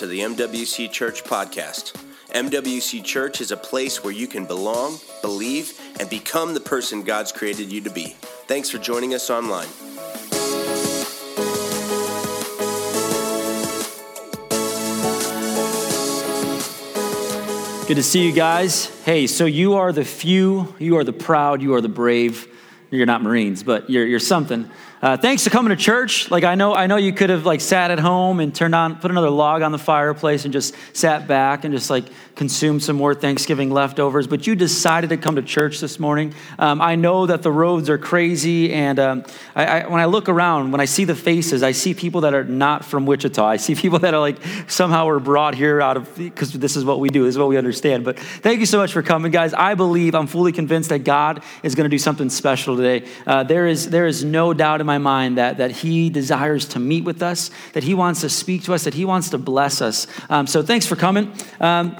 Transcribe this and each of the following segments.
To the MWC Church podcast. MWC Church is a place where you can belong, believe, and become the person God's created you to be. Thanks for joining us online. Good to see you guys. Hey, so you are the few, you are the proud, you are the brave. You're not Marines, but you're, you're something. Uh, thanks for coming to church. Like I know, I know you could have like sat at home and turned on, put another log on the fireplace and just sat back and just like consumed some more Thanksgiving leftovers. But you decided to come to church this morning. Um, I know that the roads are crazy, and um, I, I, when I look around, when I see the faces, I see people that are not from Wichita. I see people that are like somehow were brought here out of because this is what we do, this is what we understand. But thank you so much for coming, guys. I believe, I'm fully convinced that God is going to do something special today. Uh, there is there is no doubt in my mind that, that He desires to meet with us, that He wants to speak to us, that He wants to bless us. Um, so thanks for coming. Um,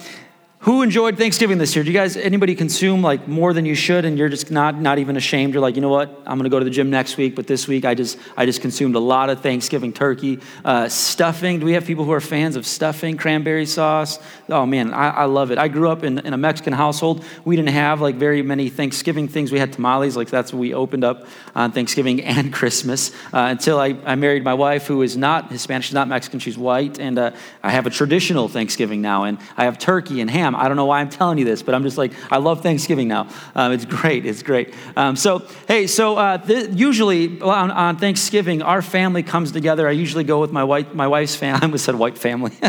who enjoyed Thanksgiving this year? Do you guys, anybody consume like more than you should and you're just not, not even ashamed? You're like, you know what? I'm going to go to the gym next week, but this week I just, I just consumed a lot of Thanksgiving turkey. Uh, stuffing. Do we have people who are fans of stuffing, cranberry sauce? Oh man, I, I love it. I grew up in, in a Mexican household. We didn't have like very many Thanksgiving things. We had tamales, like that's what we opened up on Thanksgiving and Christmas uh, until I, I married my wife who is not Hispanic. She's not Mexican. She's white. And uh, I have a traditional Thanksgiving now and I have turkey and ham am. I don't know why I'm telling you this, but I'm just like, I love Thanksgiving now. Um, it's great. It's great. Um, so, hey, so uh, th- usually on, on, Thanksgiving, our family comes together. I usually go with my, wife, my wife's family. I almost said white family.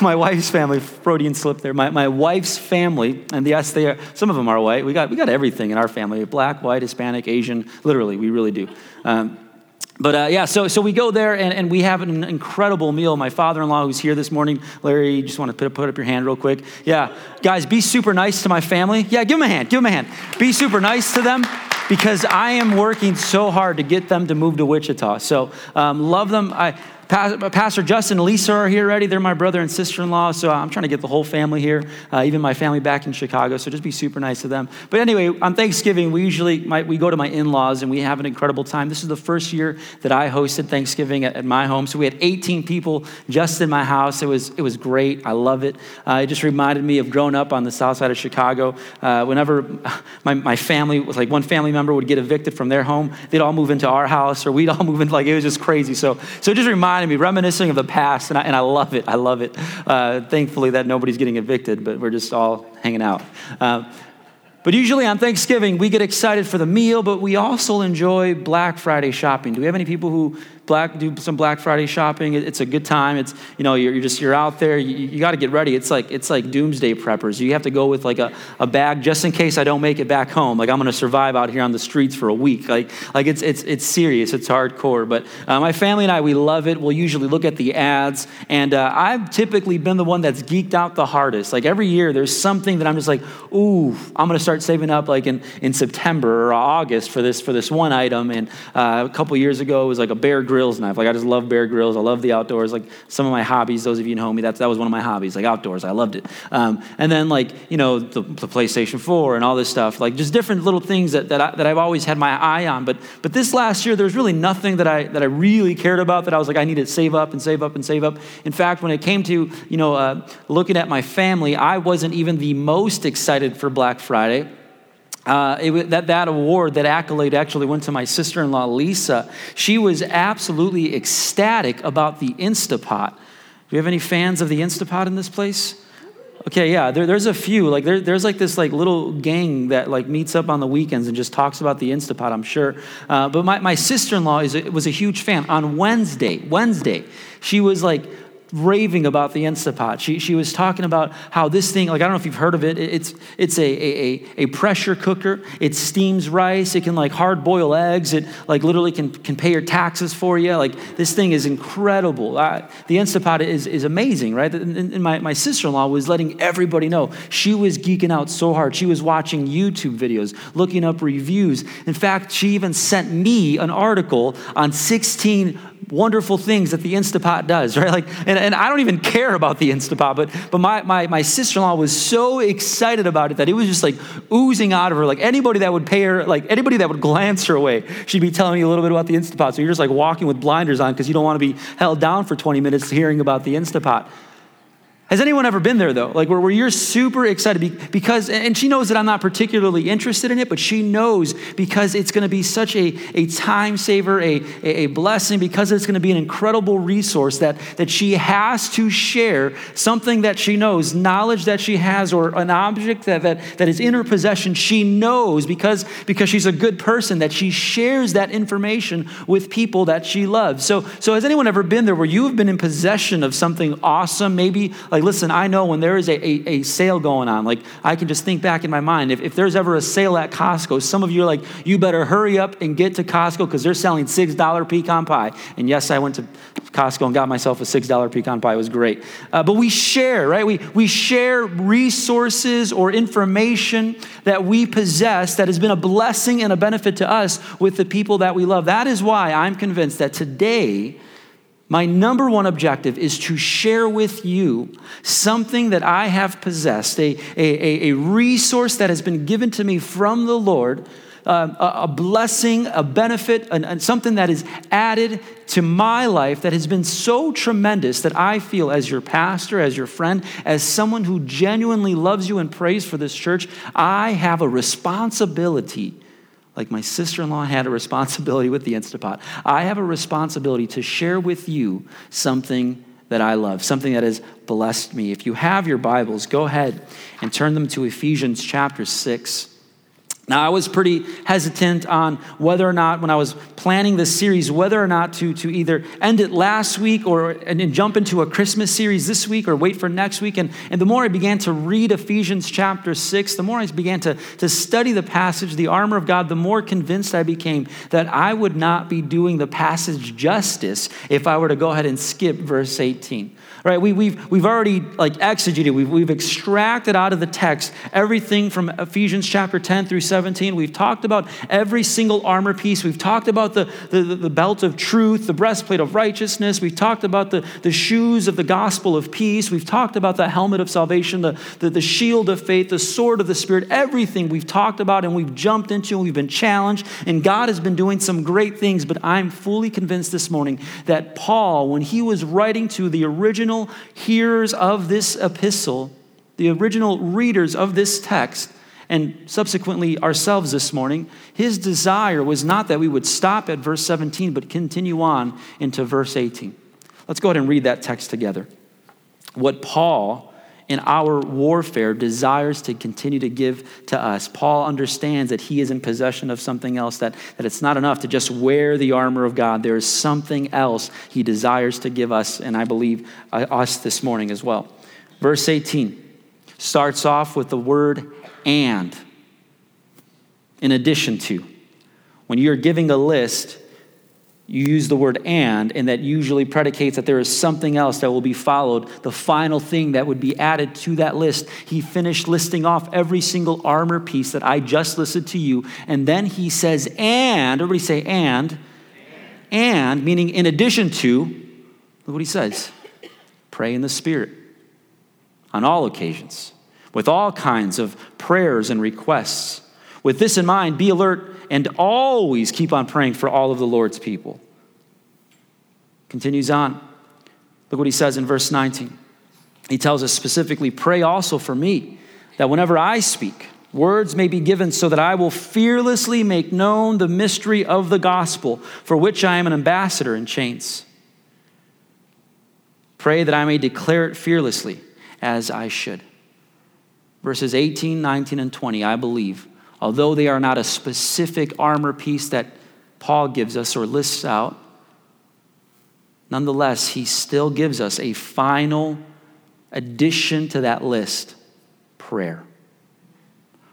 my, wife's family, Freudian slip there. My, my wife's family, and yes, they are, some of them are white. We got, we got everything in our family black, white, Hispanic, Asian, literally, we really do. Um, but uh, yeah, so, so we go there and, and we have an incredible meal. My father in law, who's here this morning, Larry, you just want to put, put up your hand real quick. Yeah, guys, be super nice to my family. Yeah, give them a hand, give them a hand. Be super nice to them because I am working so hard to get them to move to Wichita. So um, love them. I, Pastor Justin and Lisa are here already. They're my brother and sister in law. So I'm trying to get the whole family here, uh, even my family back in Chicago. So just be super nice to them. But anyway, on Thanksgiving, we usually my, we go to my in laws and we have an incredible time. This is the first year that I hosted Thanksgiving at, at, my home. So we had 18 people just in my house. It was, it was great. I love it. Uh, it just reminded me of growing up on the south side of Chicago. Uh, whenever my, my family was like one family member would get evicted from their home, they'd all move into our house or we'd all move into like, it was just crazy. So, so it just reminded reminding me, reminiscing of the past, and I, and I love it. I love it. Uh, thankfully, that nobody's getting evicted, but we're just all hanging out. Uh, but usually on Thanksgiving, we get excited for the meal, but we also enjoy Black Friday shopping. Do we have any people who black, do some Black Friday shopping. It's a good time. It's, you know, you're, you're just, you're out there. You, you got to get ready. It's like, it's like doomsday preppers. You have to go with like a, a bag just in case I don't make it back home. Like I'm going to survive out here on the streets for a week. Like, like it's, it's, it's serious. It's hardcore. But uh, my family and I, we love it. We'll usually look at the ads. And uh, I've typically been the one that's geeked out the hardest. Like every year, there's something that I'm just like, ooh, I'm going to start saving up like in, in September or August for this, for this one item. And uh, a couple years ago, it was like a Bear Grylls knife. Like I just love Bear Grylls. I love the outdoors. Like some of my hobbies, those of you who know me, that's, that was one of my hobbies, like outdoors. I loved it. Um, and then like, you know, the, the, PlayStation 4 and all this stuff, like just different little things that, that, I, that I've always had my eye on. But, but this last year, there was really nothing that I, that I really cared about that I was like, I need to save up and save up and save up. In fact, when it came to, you know, uh, looking at my family, I wasn't even the most excited for Black Friday. Uh, it, that, that award, that accolade actually went to my sister in law, Lisa. She was absolutely ecstatic about the Instapot. Do you have any fans of the Instapot in this place? Okay, yeah, there, there's a few. Like there, there's like this like little gang that like meets up on the weekends and just talks about the Instapot. I'm sure. Uh, but my, my sister-in-law was a huge fan. On Wednesday, Wednesday, she was like raving about the Instapot. She, she was talking about how this thing, like, I don't know if you've heard of it. It's, it's a, a, a pressure cooker. It steams rice. It can, like, hard boil eggs. It, like, literally can, can pay your taxes for you. Like, this thing is incredible. Uh, the Instapot is, is amazing, right? And, and my, my sister in law was letting everybody know. She was geeking out so hard. She was watching YouTube videos, looking up reviews. In fact, she even sent me an article on 16 wonderful things that the Instapot does, right? Like, and, and I don't even care about the Instapot, but, but my, my, my sister-in-law was so excited about it that it was just like oozing out of her. Like anybody that would pay her, like anybody that would glance her way, she'd be telling me a little bit about the Instapot. So you're just like walking with blinders on because you don't want to be held down for 20 minutes hearing about the Instapot. Has anyone ever been there though? Like where, where you're super excited because, and she knows that I'm not particularly interested in it, but she knows because it's going to be such a, a time saver, a, a, blessing, because it's going to be an incredible resource that, that she has to share something that she knows, knowledge that she has, or an object that, that, that is in her possession. She knows because, because she's a good person that she shares that information with people that she loves. So, so has anyone ever been there where you have been in possession of something awesome, maybe like like, listen, I know when there is a, a, a, sale going on, like, I can just think back in my mind. If, if there's ever a sale at Costco, some of you are like, you better hurry up and get to Costco because they're selling $6 pecan pie. And yes, I went to Costco and got myself a $6 pecan pie. It was great. Uh, but we share, right? We, we share resources or information that we possess that has been a blessing and a benefit to us with the people that we love. That is why I'm convinced that today, my number one objective is to share with you something that I have possessed, a, a, a resource that has been given to me from the Lord, uh, a, a, blessing, a benefit, and, and something that is added to my life that has been so tremendous that I feel, as your pastor, as your friend, as someone who genuinely loves you and prays for this church, I have a responsibility like my sister in law had a responsibility with the Instapot, I have a responsibility to share with you something that I love, something that has blessed me. If you have your Bibles, go ahead and turn them to Ephesians chapter 6. Now, I was pretty hesitant on whether or not, when I was planning this series, whether or not to, to either end it last week or and then jump into a Christmas series this week or wait for next week. And, and the more I began to read Ephesians chapter 6, the more I began to, to study the passage, the armor of God, the more convinced I became that I would not be doing the passage justice if I were to go ahead and skip verse 18 right? We, we've, we've already like exegeted, we've, we've extracted out of the text everything from Ephesians chapter 10 through 17. We've talked about every single armor piece. We've talked about the, the, the belt of truth, the breastplate of righteousness. We've talked about the, the shoes of the gospel of peace. We've talked about the helmet of salvation, the, the, the shield of faith, the sword of the Spirit, everything we've talked about and we've jumped into and we've been challenged. And God has been doing some great things, but I'm fully convinced this morning that Paul, when he was writing to the original original hearers of this epistle, the original readers of this text, and subsequently ourselves this morning, his desire was not that we would stop at verse 17, but continue on into verse 18. Let's go ahead and read that text together. What Paul in our warfare desires to continue to give to us. Paul understands that he is in possession of something else, that, that it's not enough to just wear the armor of God. There is something else he desires to give us, and I believe uh, us this morning as well. Verse 18 starts off with the word and, in addition to. When you're giving a list, you use the word and, and that usually predicates that there is something else that will be followed, the final thing that would be added to that list. He finished listing off every single armor piece that I just listed to you, and then he says, and, everybody say, and, and, meaning in addition to, look what he says pray in the Spirit on all occasions, with all kinds of prayers and requests. With this in mind, be alert and always keep on praying for all of the Lord's people. Continues on. Look what he says in verse 19. He tells us specifically, Pray also for me, that whenever I speak, words may be given so that I will fearlessly make known the mystery of the gospel, for which I am an ambassador in chains. Pray that I may declare it fearlessly as I should. Verses 18, 19, and 20, I believe, although they are not a specific armor piece that Paul gives us or lists out, nonetheless, he still gives us a final addition to that list prayer.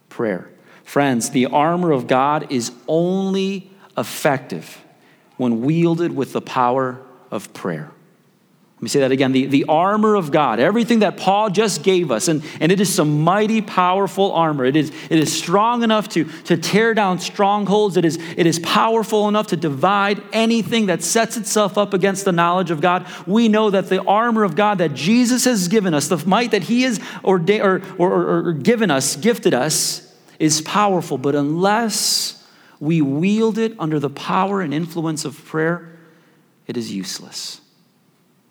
Prayer. Friends, the armor of God is only effective when wielded with the power of prayer. Let me say that again the, the armor of God, everything that Paul just gave us, and, and it is some mighty, powerful armor. It is, it is strong enough to, to tear down strongholds, it is, it is powerful enough to divide anything that sets itself up against the knowledge of God. We know that the armor of God that Jesus has given us, the might that He has ordained, or, or, or, or given us, gifted us, is powerful. But unless we wield it under the power and influence of prayer, it is useless.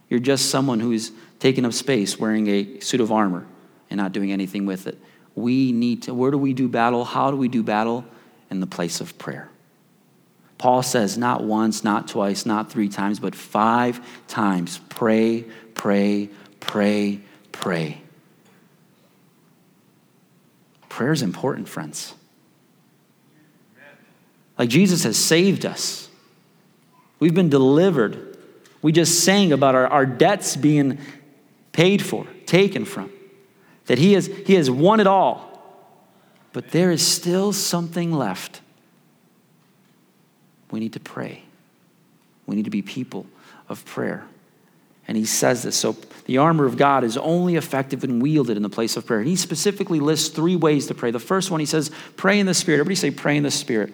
You're just someone who's taking up space wearing a suit of armor and not doing anything with it. We need to, where do we do battle? How do we do battle? In the place of prayer. Paul says, not once, not twice, not three times, but five times pray, pray, pray, pray. Prayer is important, friends. Like Jesus has saved us, we've been delivered we just sang about our, our debts being paid for, taken from, that he has, he has won it all. But there is still something left. We need to pray. We need to be people of prayer. And he says this. So the armor of God is only effective when wielded in the place of prayer. And he specifically lists three ways to pray. The first one, he says, pray in the Spirit. Everybody say, pray in the Spirit.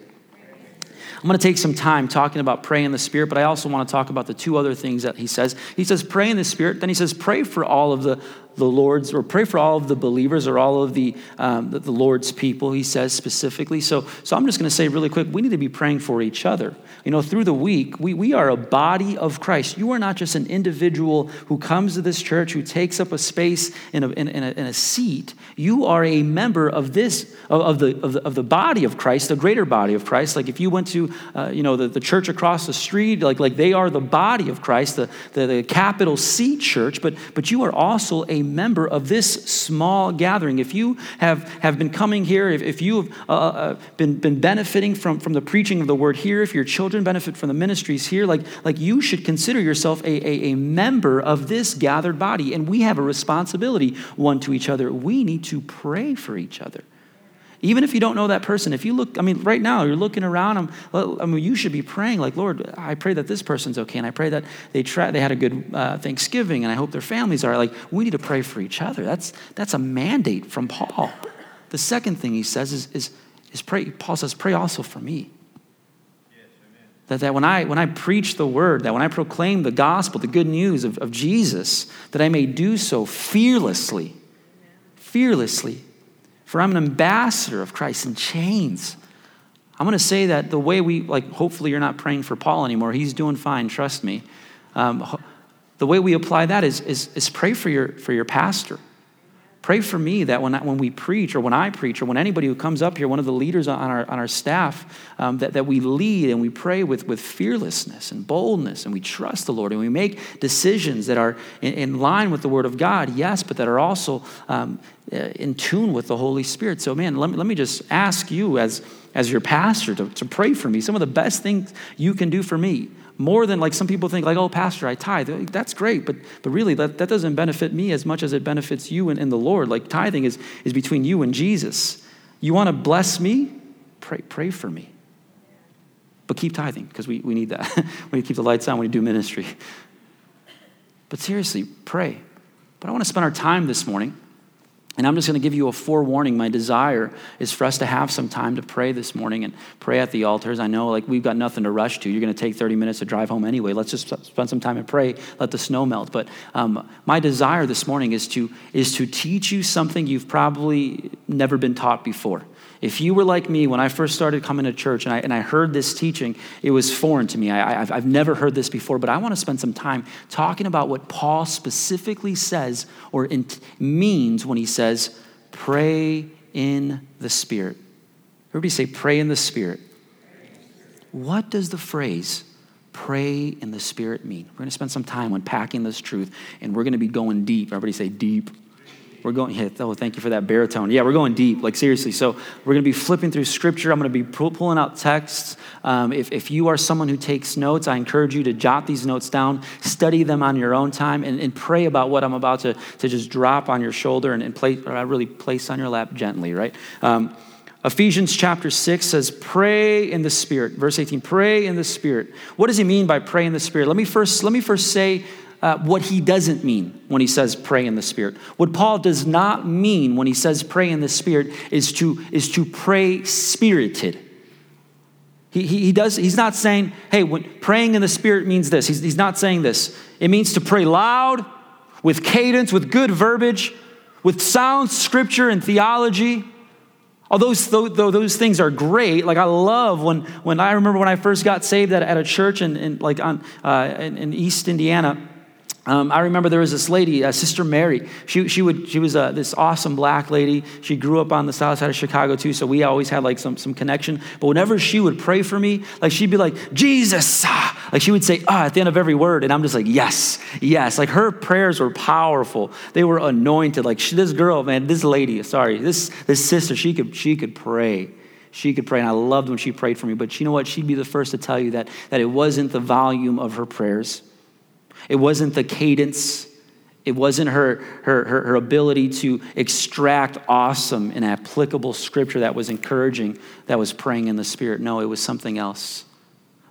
I'm going to take some time talking about praying in the Spirit, but I also want to talk about the two other things that he says. He says, pray in the Spirit. Then he says, pray for all of the, the Lord's, or pray for all of the believers or all of the, um, the, the Lord's people, he says specifically. So, so I'm just going to say really quick we need to be praying for each other. You know, through the week, we, we are a body of Christ. You are not just an individual who comes to this church, who takes up a space in a, in, in a, in a seat. You are a member of this, of, of, the, of, the, of the body of Christ, the greater body of Christ. Like if you went to, uh, you know, the, the church across the street, like, like they are the body of Christ, the, the, the capital C church, but, but you are also a member of this small gathering. If you have, have been coming here, if, if you have uh, uh, been, been benefiting from, from the preaching of the word here, if your children benefit from the ministries here, like, like you should consider yourself a, a, a member of this gathered body. And we have a responsibility one to each other. We need to pray for each other. Even if you don't know that person, if you look, I mean, right now you're looking around, I'm, I mean, you should be praying like, Lord, I pray that this person's okay, and I pray that they try, they had a good uh, Thanksgiving, and I hope their families are. Like, we need to pray for each other. That's that's a mandate from Paul. The second thing he says is is, is pray. Paul says, pray also for me. That, that when, I, when I preach the word, that when I proclaim the gospel, the good news of, of Jesus, that I may do so fearlessly, fearlessly, for I'm an ambassador of Christ in chains. I'm going to say that the way we, like, hopefully you're not praying for Paul anymore. He's doing fine, trust me. Um, the way we apply that is, is, is pray for your, for your pastor. Pray for me that when, I, when we preach, or when I preach, or when anybody who comes up here, one of the leaders on our, on our staff, um, that, that we lead and we pray with, with fearlessness and boldness, and we trust the Lord, and we make decisions that are in, in line with the Word of God, yes, but that are also um, uh, in tune with the Holy Spirit. So, man, let me, let me just ask you as, as your pastor to, to pray for me. Some of the best things you can do for me more than like some people think like oh pastor i tithe. That's great but but really that, that doesn't benefit me as much as it benefits you and, and the lord. Like tithing is is between you and jesus. You want to bless me? Pray pray for me. But keep tithing because we, we need that. We need to keep the lights on when you do ministry. But seriously pray. But i want to spend our time this morning and I'm just going to give you a forewarning. My desire is for us to have some time to pray this morning and pray at the altars. I know, like, we've got nothing to rush to. You're going to take 30 minutes to drive home anyway. Let's just spend some time and pray, let the snow melt. But um, my desire this morning is to, is to teach you something you've probably never been taught before. If you were like me when I first started coming to church and I, and I heard this teaching, it was foreign to me. I, have I've never heard this before, but I want to spend some time talking about what Paul specifically says or in, means when he says, pray in the Spirit. Everybody say, pray in the Spirit. What does the phrase pray in the Spirit mean? We're going to spend some time unpacking this truth and we're going to be going deep. Everybody say, deep we're going, yeah, oh, thank you for that baritone. Yeah, we're going deep, like seriously. So we're going to be flipping through scripture. I'm going to be pulling out texts. Um, if, if you are someone who takes notes, I encourage you to jot these notes down, study them on your own time, and, and pray about what I'm about to, to just drop on your shoulder and, and place, or really place on your lap gently, right? Um, Ephesians chapter 6 says, Pray in the Spirit. Verse 18, pray in the Spirit. What does he mean by pray in the Spirit? Let me first, let me first say, uh, what he doesn't mean when he says pray in the Spirit. What Paul does not mean when he says pray in the Spirit is to, is to pray spirited. He, he, he does, he's not saying, hey, when praying in the Spirit means this. He's, he's not saying this. It means to pray loud, with cadence, with good verbiage, with sound scripture and theology. All those, those things are great. Like I love when, when I remember when I first got saved at, at a church in, in like on, uh, in, in East Indiana um, I remember there was this lady, uh, Sister Mary. She, she, would, she was uh, this awesome black lady. She grew up on the south side of Chicago too, so we always had like some, some connection. But whenever she would pray for me, like she'd be like, Jesus, ah. like she would say, ah, at the end of every word. And I'm just like, yes, yes. Like her prayers were powerful. They were anointed. Like she, this girl, man, this lady, sorry, this, this sister, she could, she could pray she could pray and i loved when she prayed for me but you know what she'd be the first to tell you that, that it wasn't the volume of her prayers it wasn't the cadence. It wasn't her, her, her, her, ability to extract awesome and applicable scripture that was encouraging, that was praying in the Spirit. No, it was something else.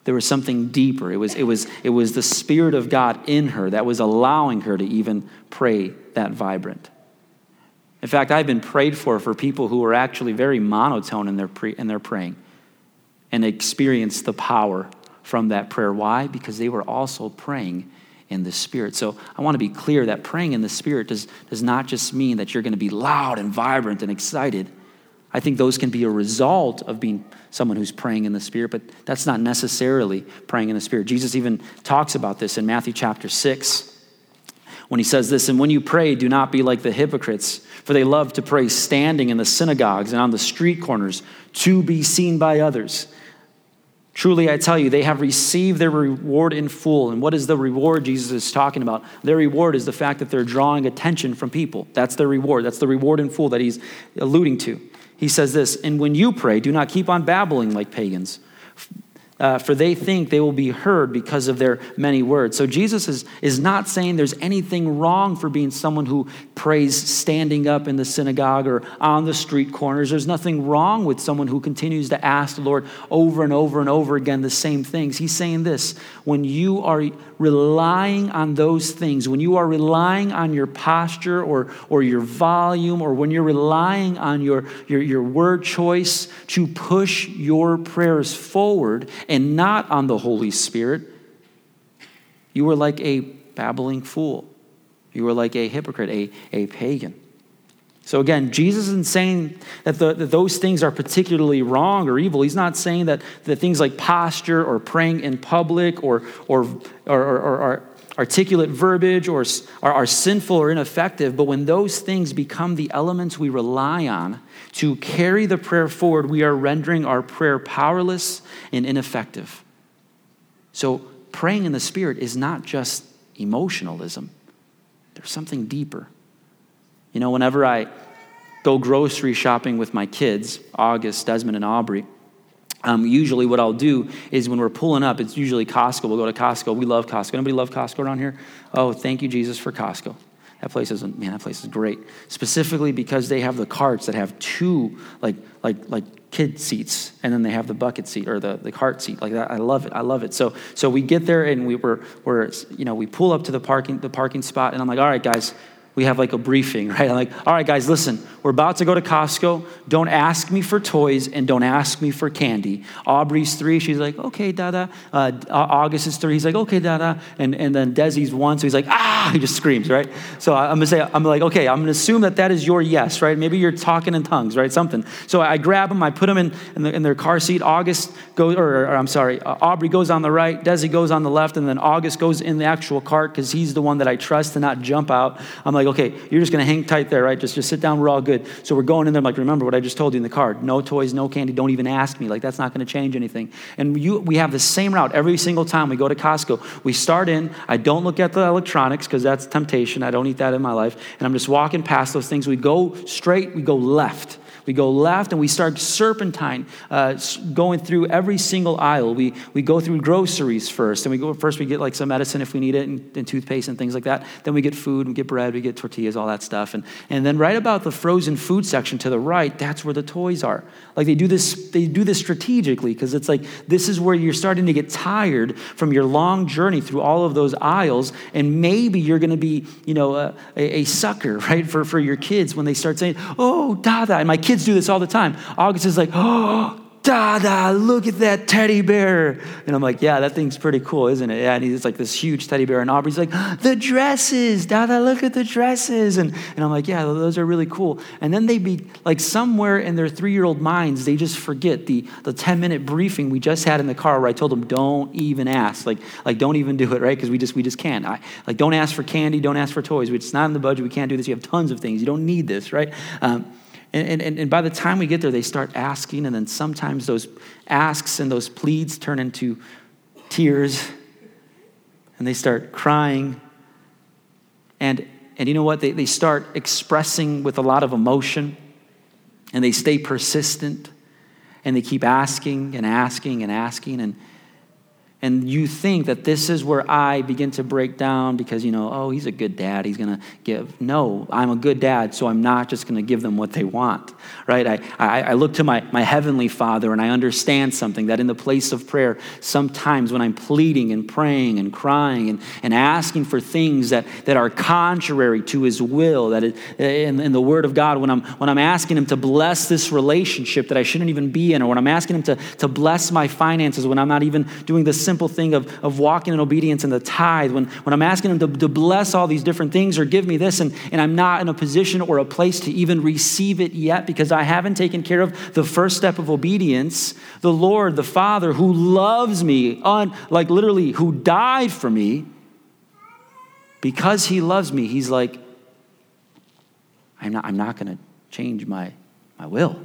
There was something deeper. It was, it was, it was the Spirit of God in her that was allowing her to even pray that vibrant. In fact, I've been prayed for for people who were actually very monotone in their, pre, in their praying and experienced the power from that prayer. Why? Because they were also praying in the Spirit. So I want to be clear that praying in the Spirit does, does not just mean that you're going to be loud and vibrant and excited. I think those can be a result of being someone who's praying in the Spirit, but that's not necessarily praying in the Spirit. Jesus even talks about this in Matthew chapter 6 when he says this, and when you pray, do not be like the hypocrites, for they love to pray standing in the synagogues and on the street corners to be seen by others. Truly, I tell you, they have received their reward in full. And what is the reward Jesus is talking about? Their reward is the fact that they're drawing attention from people. That's their reward. That's the reward in full that he's alluding to. He says this, and when you pray, do not keep on babbling like pagans uh, for they think they will be heard because of their many words. So Jesus is, is not saying there's anything wrong for being someone who prays standing up in the synagogue or on the street corners. There's nothing wrong with someone who continues to ask the Lord over and over and over again the same things. He's saying this when you are relying on those things, when you are relying on your posture or, or your volume, or when you're relying on your, your, your word choice to push your prayers forward, and not on the Holy Spirit, you were like a babbling fool. You were like a hypocrite, a, a pagan. So again, Jesus isn't saying that, the, that, those things are particularly wrong or evil. He's not saying that, that things like posture or praying in public or, or, or, or, or articulate verbiage or are, are sinful or ineffective. But when those things become the elements we rely on to carry the prayer forward, we are rendering our prayer powerless and ineffective. So, praying in the Spirit is not just emotionalism, there's something deeper. You know, whenever I go grocery shopping with my kids, August, Desmond, and Aubrey, um, usually what I'll do is when we're pulling up, it's usually Costco. We'll go to Costco. We love Costco. Anybody love Costco around here? Oh, thank you, Jesus, for Costco. That place is man, that place is great. Specifically because they have the carts that have two like like like kid seats, and then they have the bucket seat or the, the cart seat like that. I love it. I love it. So so we get there and we were we're you know we pull up to the parking the parking spot, and I'm like, all right, guys, we have like a briefing, right? I'm like, all right, guys, listen, we're about to go to Costco. Don't ask me for toys and don't ask me for candy. Aubrey's three. She's like, okay, Dada. Uh, August is three. He's like, okay, Dada. And, and then Desi's one. So he's like, ah, he just screams, right? So I'm going to say, I'm like, okay, I'm going to assume that that is your yes, right? Maybe you're talking in tongues, right? Something. So I grab them, I put them in, in, the, in their car seat. August goes, or, or I'm sorry, uh, Aubrey goes on the right, Desi goes on the left, and then August goes in the actual cart because he's the one that I trust to not jump out. I'm like, okay, you're just to hang tight there, right? Just, just sit down. We're all good. So we're going in there. I'm like, remember what I just told you in the car. No toys, no candy. Don't even ask me. Like, that's not to change anything. And you, we have the same route every single time we go to Costco. We start in. I don't look at the electronics because that's temptation. I don't eat that in my life. And I'm just walking past those things. We go straight, we go left. We go left and we start serpentine, uh, going through every single aisle. We, we go through groceries first. And we go, first we get like some medicine if we need it and, and toothpaste and things like that. Then we get food, we get bread, we get tortillas, all that stuff. And, and then right about the frozen food section to the right, that's where the toys are. Like they do this, they do this strategically because it's like this is where you're starting to get tired from your long journey through all of those aisles. And maybe you're going to be, you know, a, a, sucker, right, for, for your kids when they start saying, oh, Dada. And my kids do this all the time. August is like, oh, Dada, look at that teddy bear. And I'm like, yeah, that thing's pretty cool, isn't it? Yeah, and he's like this huge teddy bear. And Aubrey's like, the dresses, Dada, look at the dresses. And, and I'm like, yeah, those are really cool. And then they be like somewhere in their three year old minds, they just forget the, the 10 minute briefing we just had in the car where I told them, don't even ask. Like, like don't even do it, right? Because we just, we just can't. I, like, don't ask for candy, don't ask for toys. It's not in the budget. We can't do this. You have tons of things. You don't need this, right? Um, and, and, and by the time we get there, they start asking, and then sometimes those asks and those pleads turn into tears, and they start crying. And, and you know what? They, they start expressing with a lot of emotion, and they stay persistent, and they keep asking and asking and asking. And, and you think that this is where I begin to break down because, you know, oh, he's a good dad. He's going to give. No, I'm a good dad, so I'm not just going to give them what they want, right? I, I, I, look to my, my heavenly father and I understand something that in the place of prayer, sometimes when I'm pleading and praying and crying and, and asking for things that, that are contrary to his will, that it, in, in the word of God, when I'm, when I'm asking him to bless this relationship that I shouldn't even be in, or when I'm asking him to, to bless my finances when I'm not even doing the simple thing of, of walking in obedience and the tithe, when, when I'm asking Him to, to bless all these different things or give me this, and, and I'm not in a position or a place to even receive it yet because I haven't taken care of the first step of obedience, the Lord, the Father, who loves me, on, like literally, who died for me, because He loves me, He's like, I'm not, I'm not going to change my, my will.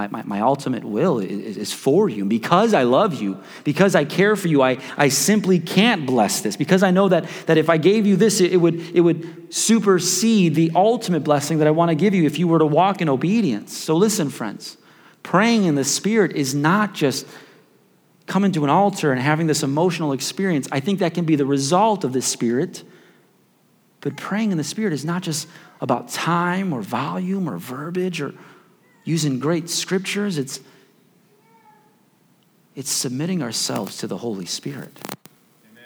My, my, my, ultimate will is, is for you. And because I love you, because I care for you, I, I simply can't bless this. Because I know that, that if I gave you this, it, it would, it would supersede the ultimate blessing that I want to give you if you were to walk in obedience. So listen, friends, praying in the Spirit is not just coming to an altar and having this emotional experience. I think that can be the result of the Spirit. But praying in the Spirit is not just about time or volume or verbiage or using great scriptures. It's, it's submitting ourselves to the Holy Spirit. Amen.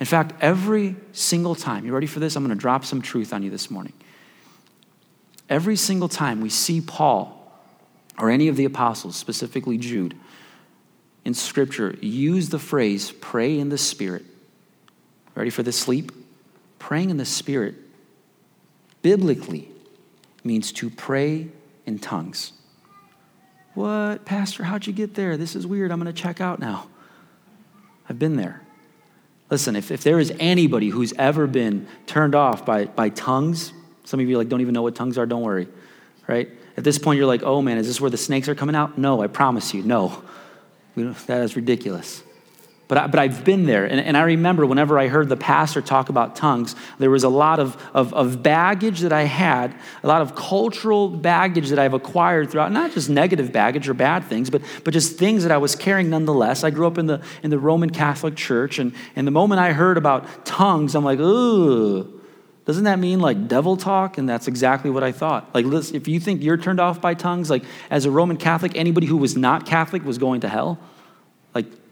In fact, every single time, you ready for this? I'm going to drop some truth on you this morning. Every single time we see Paul or any of the apostles, specifically Jude, in Scripture use the phrase pray in the Spirit. Ready for this sleep? Praying in the Spirit biblically means to pray in tongues. What, Pastor? How'd you get there? This is weird. I'm going to check out now. I've been there. Listen, if, if there is anybody who's ever been turned off by, by tongues, some of you like don't even know what tongues are, don't worry, right? At this point, you're like, oh man, is this where the snakes are coming out? No, I promise you, no. That is ridiculous. But, I, but I've been there. And, and I remember whenever I heard the pastor talk about tongues, there was a lot of, of, of baggage that I had, a lot of cultural baggage that I've acquired throughout, not just negative baggage or bad things, but, but just things that I was carrying nonetheless. I grew up in the, in the Roman Catholic Church, and, and the moment I heard about tongues, I'm like, ooh. Doesn't that mean like devil talk? And that's exactly what I thought. Like, listen, if you think you're turned off by tongues, like as a Roman Catholic, anybody who was not Catholic was going to hell.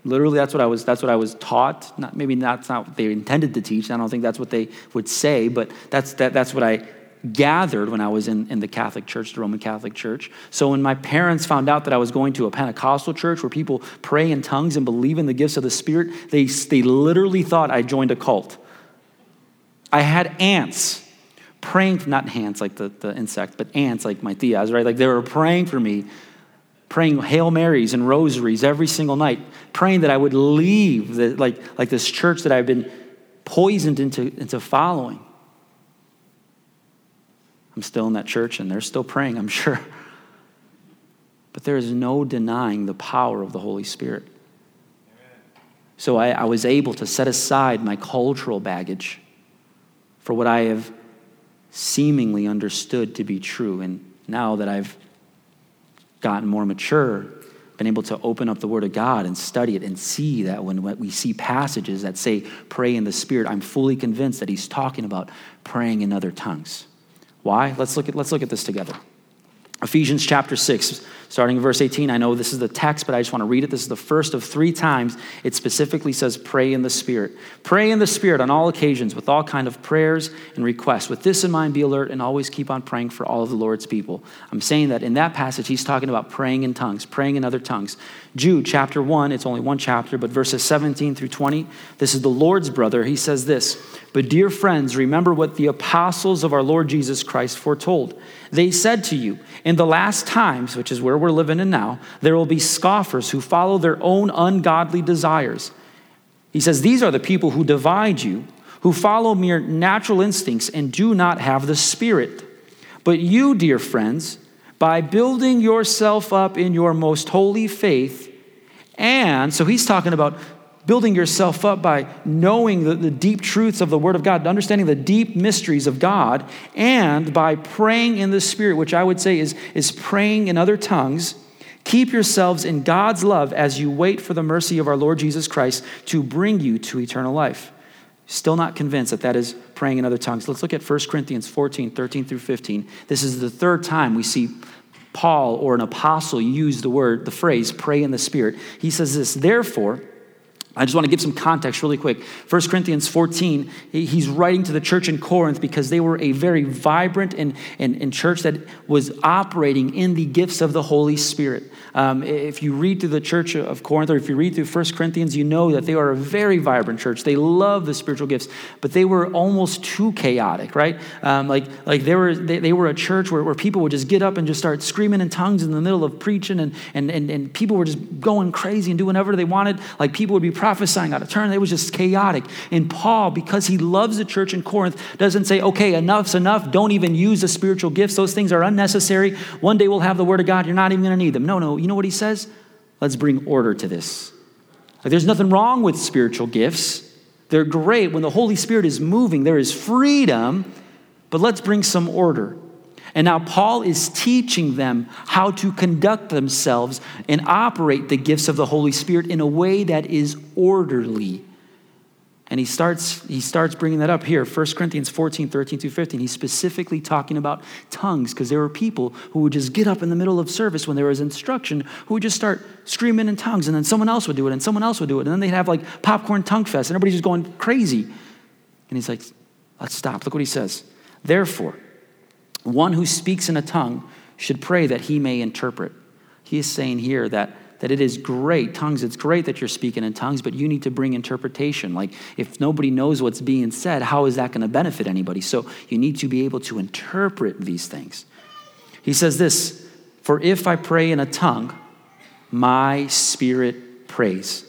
Literally, that's what I was, that's what I was taught. Not, maybe that's not what they intended to teach. I don't think that's what they would say, but that's, that, that's what I gathered when I was in, in the Catholic Church, the Roman Catholic Church. So when my parents found out that I was going to a Pentecostal church where people pray in tongues and believe in the gifts of the Spirit, they, they literally thought I joined a cult. I had aunts praying, not ants like the, the insect, but aunts like my tias, right? Like they were praying for me praying Hail Marys and rosaries every single night, praying that I would leave the, like, like this church that I've been poisoned into, into following. I'm still in that church and they're still praying, I'm sure. But there is no denying the power of the Holy Spirit. So I, I was able to set aside my cultural baggage for what I have seemingly understood to be true. And now that I've gotten more mature, been able to open up the Word of God and study it and see that when we see passages that say pray in the Spirit, I'm fully convinced that he's talking about praying in other tongues. Why? Let's look at, let's look at this together. Ephesians chapter 6, starting in verse 18. I know this is the text, but I just want to read it. This is the first of three times it specifically says, Pray in the Spirit. Pray in the Spirit on all occasions with all kind of prayers and requests. With this in mind, be alert and always keep on praying for all of the Lord's people. I'm saying that in that passage, he's talking about praying in tongues, praying in other tongues. Jude chapter 1, it's only one chapter, but verses 17 through 20, this is the Lord's brother. He says this But dear friends, remember what the apostles of our Lord Jesus Christ foretold. They said to you, In the last times, which is where we're living in now, there will be scoffers who follow their own ungodly desires. He says, These are the people who divide you, who follow mere natural instincts and do not have the Spirit. But you, dear friends, by building yourself up in your most holy faith, and so he's talking about building yourself up by knowing the, the, deep truths of the Word of God, understanding the deep mysteries of God, and by praying in the Spirit, which I would say is, is praying in other tongues. Keep yourselves in God's love as you wait for the mercy of our Lord Jesus Christ to bring you to eternal life. Still not convinced that that is praying in other tongues. Let's look at 1 Corinthians 14, 13 through 15. This is the third time we see Paul or an apostle use the word, the phrase, pray in the Spirit. He says this, therefore, I just want to give some context really quick. 1 Corinthians 14, he's writing to the church in Corinth because they were a very vibrant and, and, and church that was operating in the gifts of the Holy Spirit. Um, if you read through the church of Corinth or if you read through 1 Corinthians, you know that they are a very vibrant church. They love the spiritual gifts, but they were almost too chaotic, right? Um, like like they, were, they, they were a church where, where people would just get up and just start screaming in tongues in the middle of preaching, and, and, and, and people were just going crazy and doing whatever they wanted. Like people would be prophesying out of turn. It was just chaotic. And Paul, because he loves the church in Corinth, doesn't say, okay, enough's enough. Don't even use the spiritual gifts. Those things are unnecessary. One day we'll have the word of God. You're not even going to need them. No, no. You know what he says? Let's bring order to this. Like, there's nothing wrong with spiritual gifts. They're great. When the Holy Spirit is moving, there is freedom, but let's bring some order. And now Paul is teaching them how to conduct themselves and operate the gifts of the Holy Spirit in a way that is orderly. And he starts, he starts bringing that up here, 1 Corinthians 14, 13 through 15. He's specifically talking about tongues because there were people who would just get up in the middle of service when there was instruction who would just start screaming in tongues, and then someone else would do it, and someone else would do it. And then they'd have like popcorn tongue fest, and everybody's just going crazy. And he's like, let's stop. Look what he says. Therefore, one who speaks in a tongue should pray that he may interpret. He is saying here that, that it is great, tongues, it's great that you're speaking in tongues, but you need to bring interpretation. Like, if nobody knows what's being said, how is that going to benefit anybody? So, you need to be able to interpret these things. He says this For if I pray in a tongue, my spirit prays.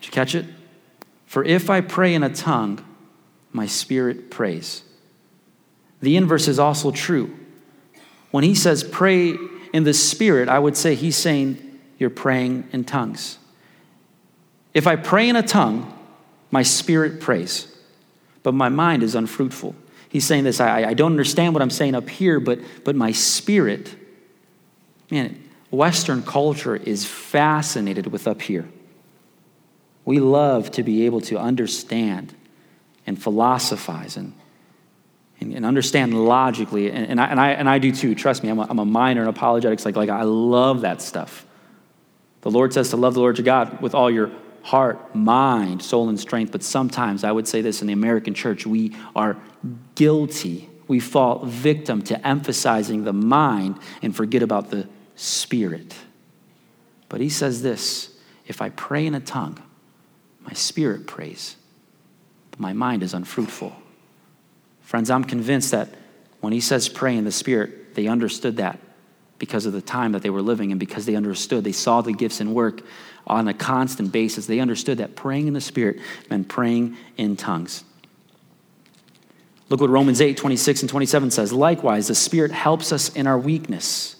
Did you catch it? For if I pray in a tongue, my spirit prays. The inverse is also true. When he says pray in the spirit, I would say he's saying you're praying in tongues. If I pray in a tongue, my spirit prays, but my mind is unfruitful. He's saying this I, I don't understand what I'm saying up here, but, but my spirit, man, Western culture is fascinated with up here. We love to be able to understand and philosophize and, and, and understand logically. And, and, I, and, I, and I do too. Trust me, I'm a, I'm a minor in apologetics. Like, like, I love that stuff. The Lord says to love the Lord your God with all your heart, mind, soul, and strength. But sometimes I would say this in the American church we are guilty. We fall victim to emphasizing the mind and forget about the spirit. But he says this if I pray in a tongue, my spirit prays my mind is unfruitful. Friends, I'm convinced that when he says pray in the Spirit, they understood that because of the time that they were living and because they understood. They saw the gifts and work on a constant basis. They understood that praying in the Spirit meant praying in tongues. Look what Romans 8, 26 and 27 says. Likewise, the Spirit helps us in our weakness.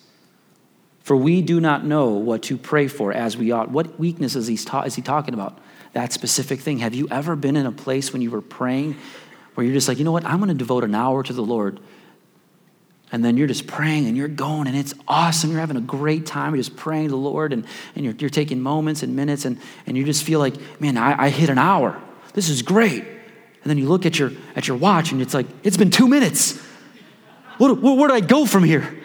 For we do not know what to pray for as we ought. What weakness is he, ta- is he talking about? That specific thing. Have you ever been in a place when you were praying where you're just like, you know what, I'm going to devote an hour to the Lord. And then you're just praying and you're going and it's awesome. You're having a great time. You're just praying to the Lord and, and you're, you're taking moments and minutes and, and you just feel like, man, I, I hit an hour. This is great. And then you look at your, at your watch and it's like, it's been two minutes. What, where, where do I go from here?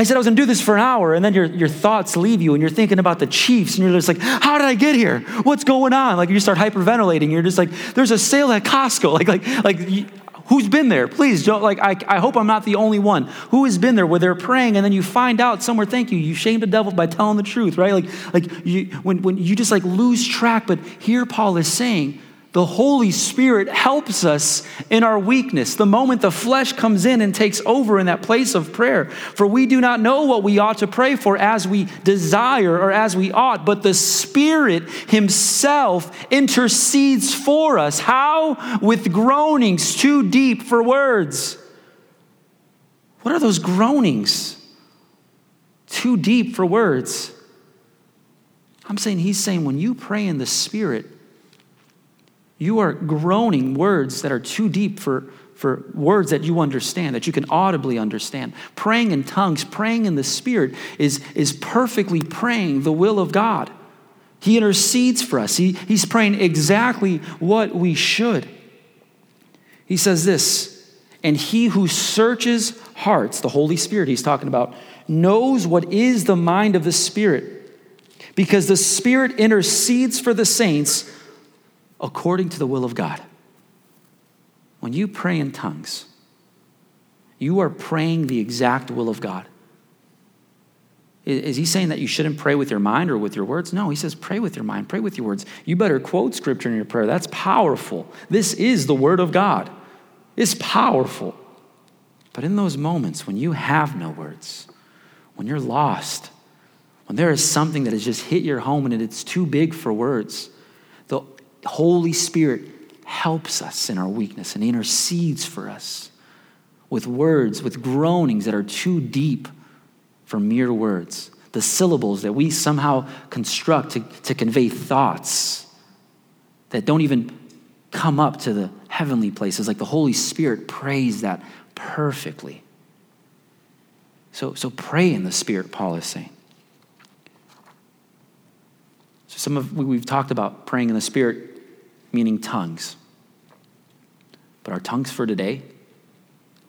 I said I was gonna do this for an hour, and then your, your thoughts leave you, and you're thinking about the Chiefs, and you're just like, how did I get here? What's going on? Like you start hyperventilating. You're just like, there's a sale at Costco. Like, like, like, who's been there? Please don't, like, I, I hope I'm not the only one. Who has been there where they're praying, and then you find out somewhere, thank you, you shame the devil by telling the truth, right? Like, like you, when, when you just like lose track, but here Paul is saying, the Holy Spirit helps us in our weakness. The moment the flesh comes in and takes over in that place of prayer. For we do not know what we ought to pray for as we desire or as we ought, but the Spirit Himself intercedes for us. How? With groanings too deep for words. What are those groanings? Too deep for words. I'm saying, He's saying, when you pray in the Spirit, you are groaning words that are too deep for, for words that you understand, that you can audibly understand. Praying in tongues, praying in the Spirit is, is perfectly praying the will of God. He intercedes for us, he, He's praying exactly what we should. He says this, and He who searches hearts, the Holy Spirit He's talking about, knows what is the mind of the Spirit, because the Spirit intercedes for the saints according to the will of God. When you pray in tongues, you are praying the exact will of God. Is he saying that you shouldn't pray with your mind or with your words? No, he says pray with your mind, pray with your words. You better quote scripture in your prayer. That's powerful. This is the word of God. It's powerful. But in those moments when you have no words, when you're lost, when there is something that has just hit your home and it's too big for words, Holy Spirit helps us in our weakness and intercedes for us with words, with groanings that are too deep for mere words. The syllables that we somehow construct to, to convey thoughts that don't even come up to the heavenly places. Like the Holy Spirit prays that perfectly. So, so pray in the Spirit, Paul is saying. So some of we've talked about praying in the Spirit meaning tongues. But our tongues for today,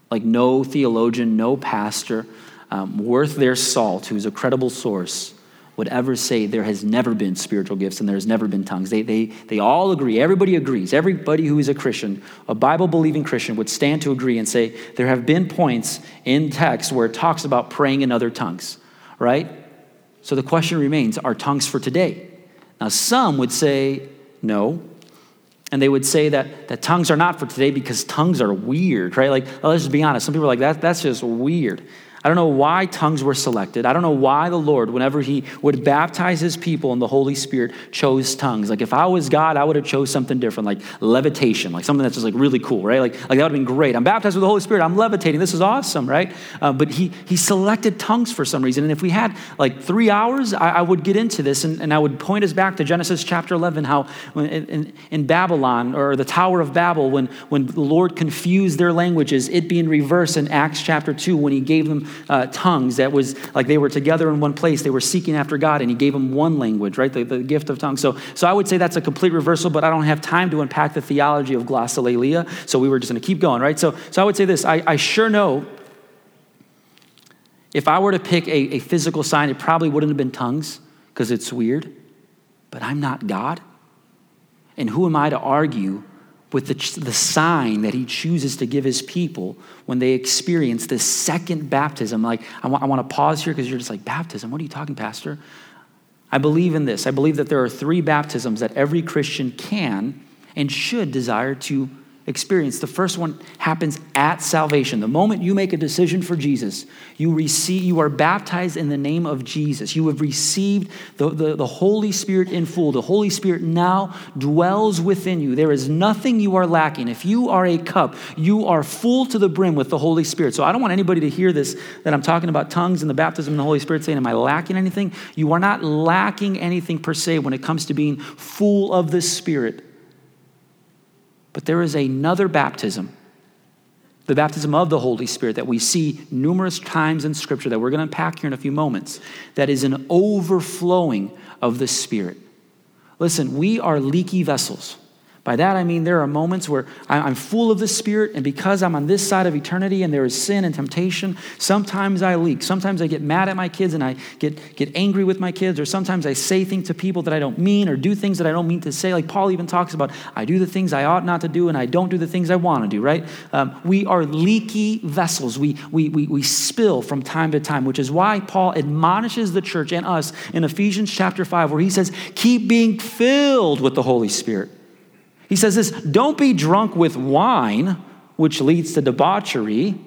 like no theologian, no pastor um, worth their salt, who's a credible source, would ever say there has never been spiritual gifts and there's never been tongues. They, they, they all agree. Everybody agrees. Everybody who is a Christian, a Bible believing Christian, would stand to agree and say there have been points in text where it talks about praying in other tongues, right? So the question remains are tongues for today? Now, some would say no, and they would say that, that tongues are not for today because tongues are weird, right? Like, oh, let's just be honest. Some people are like, that, that's just weird. I don't know why tongues were selected. I don't know why the Lord, whenever He would baptize His people in the Holy Spirit, chose tongues. Like if I was God, I would have chose something different, like levitation, like something that's just like really cool, right? Like, like that would have been great. I'm baptized with the Holy Spirit. I'm levitating. This is awesome, right? Uh, but He He selected tongues for some reason. And if we had like three hours, I, I would get into this, and, and I would point us back to Genesis chapter 11, how in, in, in Babylon or the Tower of Babel, when when the Lord confused their languages, it being reversed in Acts chapter 2 when He gave them uh, tongues that was like they were together in one place. They were seeking after God, and He gave them one language, right? The, the gift of tongues. So, so I would say that's a complete reversal, but I don't have time to unpack the theology of glossolalia. So we were just going to keep going, right? So, so I would say this I, I sure know if I were to pick a, a physical sign, it probably wouldn't have been tongues because it's weird, but I'm not God. And who am I to argue with the, the sign that he chooses to give his people when they experience this second baptism. Like, I want, I want to pause here because you're just like, baptism? What are you talking, Pastor? I believe in this. I believe that there are three baptisms that every Christian can and should desire to experience. The first one happens at salvation. The moment you make a decision for Jesus, you receive, you are baptized in the name of Jesus. You have received the, the, the Holy Spirit in full. The Holy Spirit now dwells within you. There is nothing you are lacking. If you are a cup, you are full to the brim with the Holy Spirit. So I don't want anybody to hear this that I'm talking about tongues and the baptism in the Holy Spirit saying, Am I lacking anything? You are not lacking anything per se when it comes to being full of the Spirit. But there is another baptism, the baptism of the Holy Spirit, that we see numerous times in Scripture that we're going to unpack here in a few moments, that is an overflowing of the Spirit. Listen, we are leaky vessels. By that I mean there are moments where I'm full of the Spirit, and because I'm on this side of eternity and there is sin and temptation, sometimes I leak. Sometimes I get mad at my kids and I get, get angry with my kids, or sometimes I say things to people that I don't mean or do things that I don't mean to say. Like Paul even talks about, I do the things I ought not to do and I don't do the things I want to do, right? Um, we are leaky vessels. We, we, we, we spill from time to time, which is why Paul admonishes the church and us in Ephesians chapter 5, where he says, Keep being filled with the Holy Spirit. He says this don't be drunk with wine, which leads to debauchery,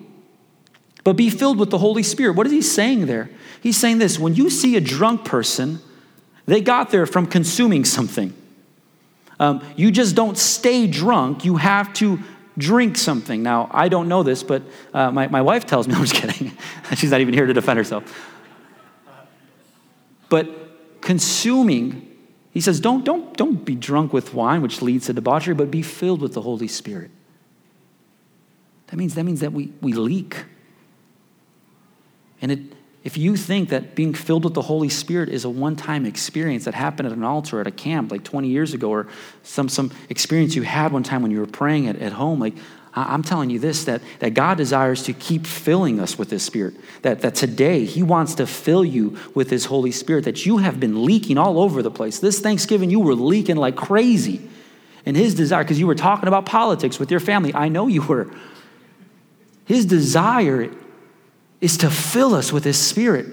but be filled with the Holy Spirit. What is he saying there? He's saying this when you see a drunk person, they got there from consuming something. Um, you just don't stay drunk, you have to drink something. Now, I don't know this, but uh, my, my wife tells me, I'm just kidding. She's not even here to defend herself. But consuming he says, don't, don't, don't be drunk with wine, which leads to debauchery, but be filled with the Holy Spirit. That means, that means that we, we leak. And it, if you think that being filled with the Holy Spirit is a one time experience that happened at an altar at a camp like 20 years ago, or some, some experience you had one time when you were praying at, at home, like I'm telling you this that, that God desires to keep filling us with His Spirit. That, that today He wants to fill you with His Holy Spirit, that you have been leaking all over the place. This Thanksgiving, you were leaking like crazy. And His desire, because you were talking about politics with your family, I know you were. His desire is to fill us with His Spirit,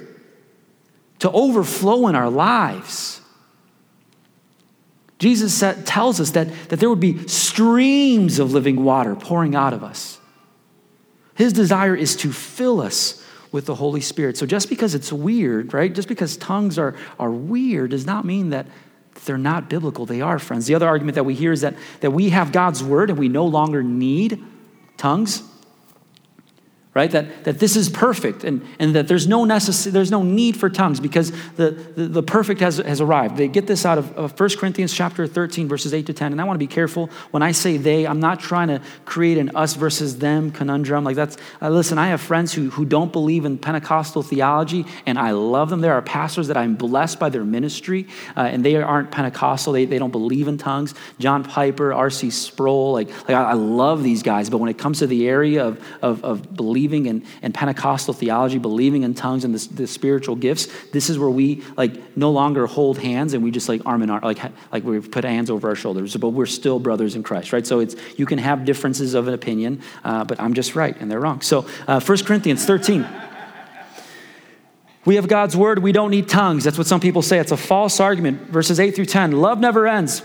to overflow in our lives. Jesus tells us that, that there would be streams of living water pouring out of us. His desire is to fill us with the Holy Spirit. So just because it's weird, right? Just because tongues are, are weird does not mean that they're not biblical. They are, friends. The other argument that we hear is that, that we have God's word and we no longer need tongues right? That, that this is perfect and, and that there's no, necess- there's no need for tongues because the, the, the, perfect has, has arrived. They get this out of, of 1 corinthians chapter 13 verses 8 to 10 and i want to be careful when i say they i'm not trying to create an us versus them conundrum. Like that's uh, listen i have friends who, who don't believe in pentecostal theology and i love them. There are pastors that i'm blessed by their ministry uh, and they aren't pentecostal. They, they don't believe in tongues. John piper rc sproul like, like I, I love these guys. But when it comes to the area of, of, of believing believing in, in Pentecostal theology, believing in tongues and the, the, spiritual gifts, this is where we like no longer hold hands and we just like arm in arm, like, like we put hands over our shoulders, but we're still brothers in Christ, right? So it's, you can have differences of an opinion, uh, but I'm just right and they're wrong. So uh, 1 Corinthians 13. We have God's word. We don't need tongues. That's what some people say. It's a false argument. Verses 8 through 10. Love never ends.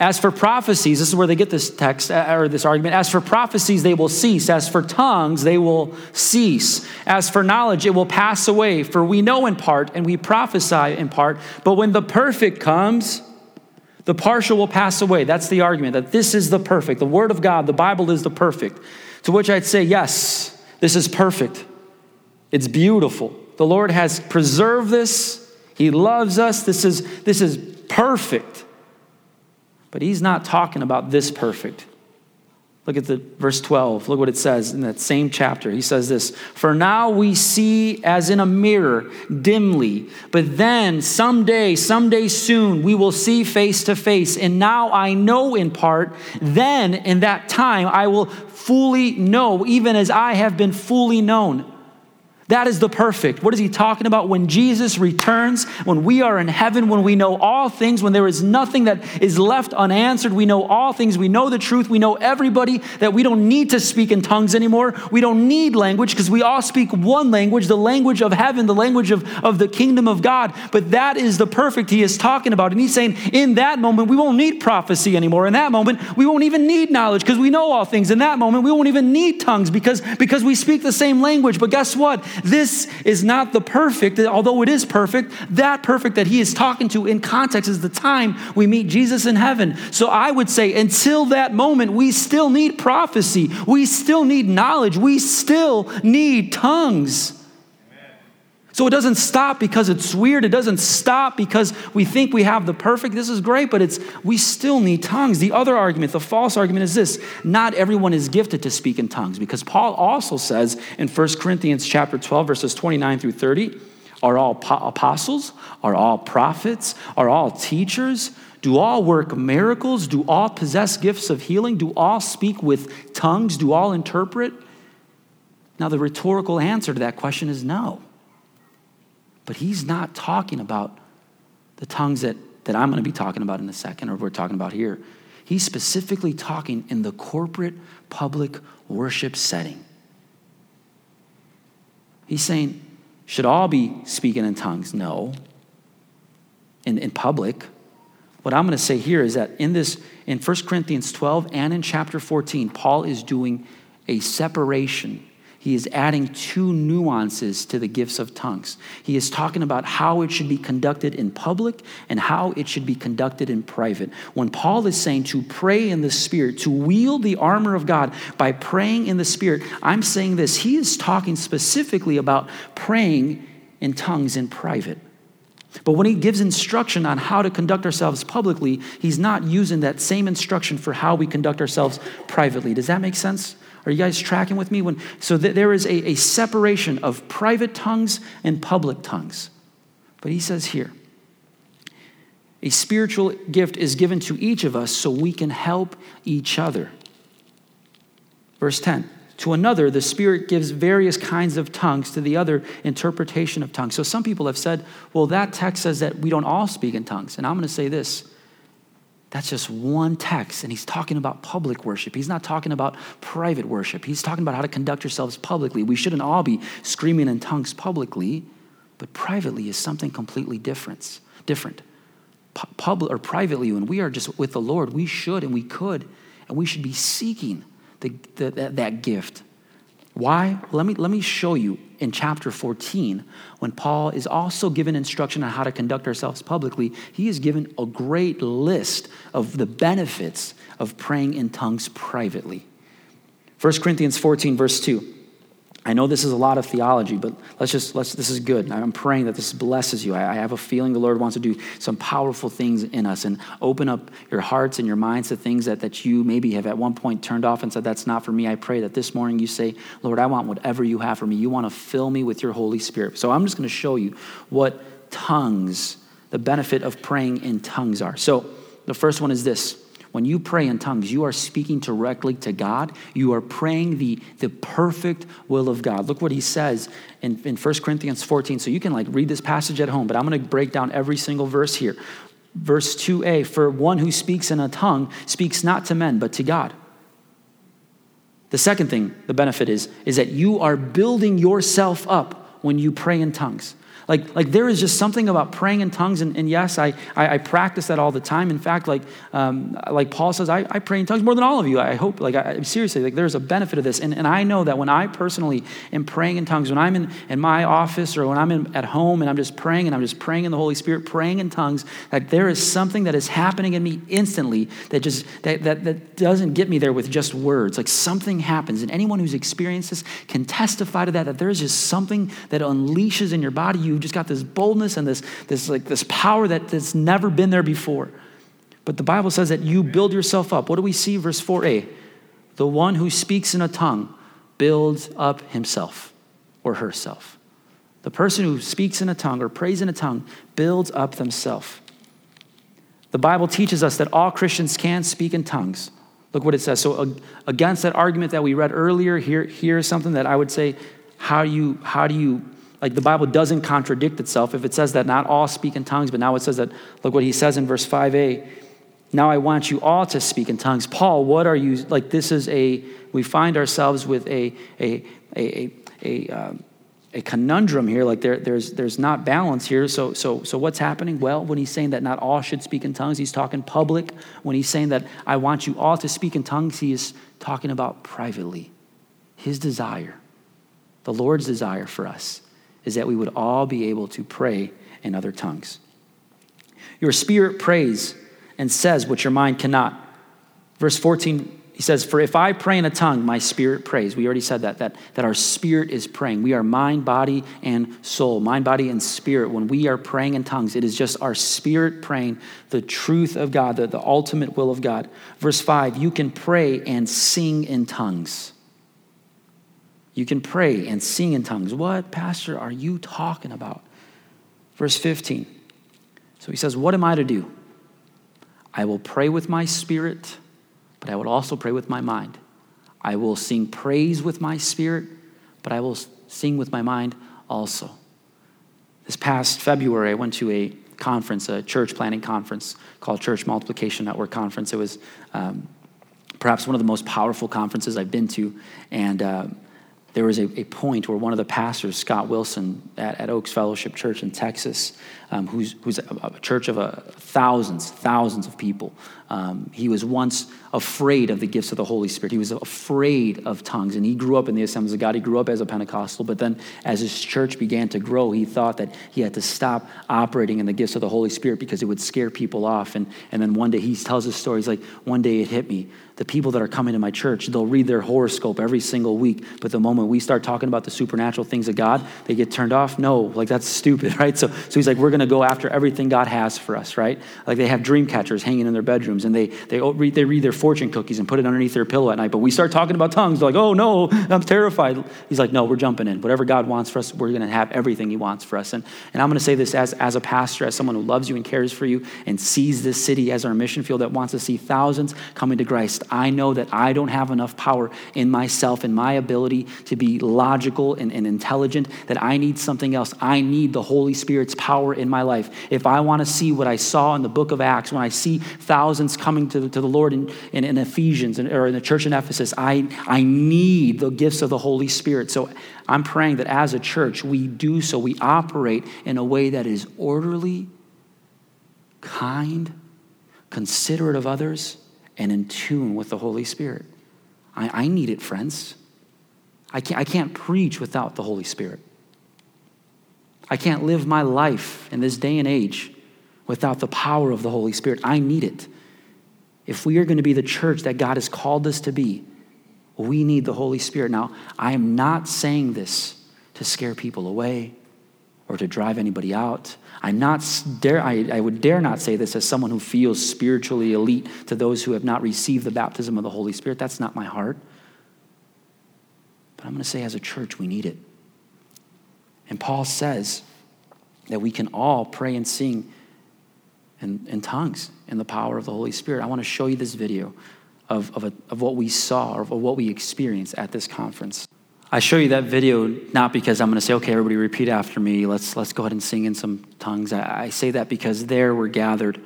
As for prophecies, this is where they get this text uh, or this argument. As for prophecies, they will cease. As for tongues, they will cease. As for knowledge, it will pass away. For we know in part and we prophesy in part. But when the perfect comes, the partial will pass away. That's the argument that this is the perfect. The Word of God, the Bible is the perfect. To which I'd say, yes, this is perfect. It's beautiful. The Lord has preserved this. He loves us. This is, this is perfect. But he's not talking about this perfect. Look at the verse 12. Look what it says in that same chapter. He says this, "For now we see as in a mirror dimly, but then someday, someday soon we will see face to face. And now I know in part, then in that time I will fully know even as I have been fully known." That is the perfect. What is he talking about? When Jesus returns, when we are in heaven, when we know all things, when there is nothing that is left unanswered, we know all things, we know the truth, we know everybody, that we don't need to speak in tongues anymore. We don't need language because we all speak one language, the language of heaven, the language of, of the kingdom of God. But that is the perfect he is talking about. And he's saying, in that moment, we won't need prophecy anymore. In that moment, we won't even need knowledge because we know all things. In that moment, we won't even need tongues because, because we speak the same language. But guess what? This is not the perfect, although it is perfect. That perfect that he is talking to in context is the time we meet Jesus in heaven. So I would say until that moment, we still need prophecy. We still need knowledge. We still need tongues. So it doesn't stop because it's weird. It doesn't stop because we think we have the perfect. This is great, but it's we still need tongues. The other argument, the false argument is this: not everyone is gifted to speak in tongues because Paul also says in 1 Corinthians chapter 12 verses 29 through 30, are all apostles? Are all prophets? Are all teachers? Do all work miracles? Do all possess gifts of healing? Do all speak with tongues? Do all interpret? Now, the rhetorical answer to that question is no. But he's not talking about the tongues that, that I'm going to be talking about in a second, or we're talking about here. He's specifically talking in the corporate public worship setting. He's saying, should all be speaking in tongues? No. In, in public. What I'm going to say here is that in this, in 1 Corinthians 12 and in chapter 14, Paul is doing a separation he is adding two nuances to the gifts of tongues. He is talking about how it should be conducted in public and how it should be conducted in private. When Paul is saying to pray in the Spirit, to wield the armor of God by praying in the Spirit, I'm saying this. He is talking specifically about praying in tongues in private. But when he gives instruction on how to conduct ourselves publicly, he's not using that same instruction for how we conduct ourselves privately. Does that make sense? Are you guys tracking with me? When, so th- there is a, a separation of private tongues and public tongues. But he says here, a spiritual gift is given to each of us so we can help each other. Verse 10 To another, the Spirit gives various kinds of tongues, to the other, interpretation of tongues. So some people have said, well, that text says that we don't all speak in tongues. And I'm going to say this that's just one text, and he's talking about public worship. He's not talking about private worship. He's talking about how to conduct yourselves publicly. We shouldn't all be screaming in tongues publicly, but privately is something completely different. Different. Public or privately, when we are just with the Lord, we should and we could, and we should be seeking the, the, that, that gift why? Let me, let me show you in chapter 14 when Paul is also given instruction on how to conduct ourselves publicly. He is given a great list of the benefits of praying in tongues privately. 1 Corinthians 14, verse 2. I know this is a lot of theology, but let's just, let's, this is good. I'm praying that this blesses you. I, I, have a feeling the Lord wants to do some powerful things in us and open up your hearts and your minds to things that, that you maybe have at one point turned off and said, That's not for me. I pray that this morning you say, Lord, I want whatever you have for me. You want to fill me with your Holy Spirit. So I'm just going to show you what tongues, the benefit of praying in tongues are. So the first one is this when you pray in tongues, you are speaking directly to God. You are praying the, the perfect will of God. Look what he says in, in 1 Corinthians 14. So you can like read this passage at home, but I'm going to break down every single verse here. Verse 2a For one who speaks in a tongue speaks not to men, but to God. The second thing, the benefit is, is that you are building yourself up when you pray in tongues. Like, like there is just something about praying in tongues, and, and yes, I, I, I, practice that all the time. In fact, like, um, like Paul says, I, I pray in tongues more than all of you. I hope, like, I, seriously, like there's a benefit of this. And, and I know that when I personally am praying in tongues, when I'm in, in my office or when I'm in, at home and I'm just praying and I'm just praying in the Holy Spirit, praying in tongues, that there is something that is happening in me instantly that just, that, that, that doesn't get me there with just words. Like something happens. And anyone who's experienced this can testify to that, that there's just something that unleashes in your body. You just got this boldness and this, this, like, this power that, that's never been there before. But the Bible says that you build yourself up. What do we see? Verse 4a The one who speaks in a tongue builds up himself or herself. The person who speaks in a tongue or prays in a tongue builds up themselves. The Bible teaches us that all Christians can speak in tongues. Look what it says. So, against that argument that we read earlier, here, here is something that I would say how do you, how do you like the Bible doesn't contradict itself. If it says that not all speak in tongues, but now it says that, look what he says in verse 5a. Now I want you all to speak in tongues. Paul, what are you, like this is a, we find ourselves with a, a, a, a, um, a conundrum here. Like there, there's, there's not balance here. So, so, so what's happening? Well, when he's saying that not all should speak in tongues, he's talking public. When he's saying that I want you all to speak in tongues, he is talking about privately. His desire, the Lord's desire for us is that we would all be able to pray in other tongues. Your spirit prays and says what your mind cannot. Verse 14, He says, For if I pray in a tongue, my spirit prays. We already said that, that, that our spirit is praying. We are mind, body, and soul. Mind, body, and spirit. When we are praying in tongues, it is just our spirit praying the truth of God, the, the ultimate will of God. Verse 5 You can pray and sing in tongues. You can pray and sing in tongues. What, Pastor, are you talking about? Verse 15. So he says, What am I to do? I will pray with my spirit but I will also pray with my mind. I will sing praise with my spirit, but I will sing with my mind also. This past February, I went to a conference, a church planning conference called Church Multiplication Network Conference. It was um, perhaps one of the most powerful conferences I've been to. And uh, there was a, a, point where one of the pastors, Scott Wilson, at, at Oaks Fellowship Church in Texas, um, who's, who's a, a, church of uh, thousands, thousands of people, um, he was once afraid of the gifts of the Holy Spirit. He was afraid of tongues, and he grew up in the Assemblies of God. He grew up as a Pentecostal, but then as his church began to grow, he thought that he had to stop operating in the gifts of the Holy Spirit because it would scare people off. And, and then one day he tells his story. He's like, One day it hit me. The people that are coming to my church, they'll read their horoscope every single week, but the moment we start talking about the supernatural things of God, they get turned off. No, like that's stupid, right? So, so he's like, We're going to go after everything God has for us, right? Like they have dream catchers hanging in their bedrooms, and they, they, read, they read their fortune cookies and put it underneath their pillow at night. But we start talking about tongues, they're like, oh no, I'm terrified. He's like, no, we're jumping in. Whatever God wants for us, we're going to have everything He wants for us. And, and I'm going to say this as, as a pastor, as someone who loves you and cares for you and sees this city as our mission field that wants to see thousands coming to Christ. I know that I don't have enough power in myself and my ability to be logical and, and intelligent, that I need something else. I need the Holy Spirit's power in my life. If I want to see what I saw in the book of Acts, when I see thousands coming to, to the Lord in, in, in Ephesians or in the church in Ephesus, I, I need the gifts of the Holy Spirit. So I'm praying that as a church, we do so. We operate in a way that is orderly, kind, considerate of others, and in tune with the Holy Spirit. I, I need it, friends. I can't, I can't preach without the Holy Spirit. I can't live my life in this day and age without the power of the Holy Spirit. I need it. If we are going to be the church that God has called us to be, we need the Holy Spirit. Now, I am not saying this to scare people away or to drive anybody out. I'm not dare, I, I would dare not say this as someone who feels spiritually elite to those who have not received the baptism of the Holy Spirit. That's not my heart. But I'm going to say, as a church, we need it. And Paul says that we can all pray and sing in, in tongues in the power of the Holy Spirit. I want to show you this video of, of, a, of what we saw or of what we experienced at this conference. I show you that video not because I'm going to say, okay, everybody repeat after me. Let's, let's go ahead and sing in some tongues. I, I say that because there were gathered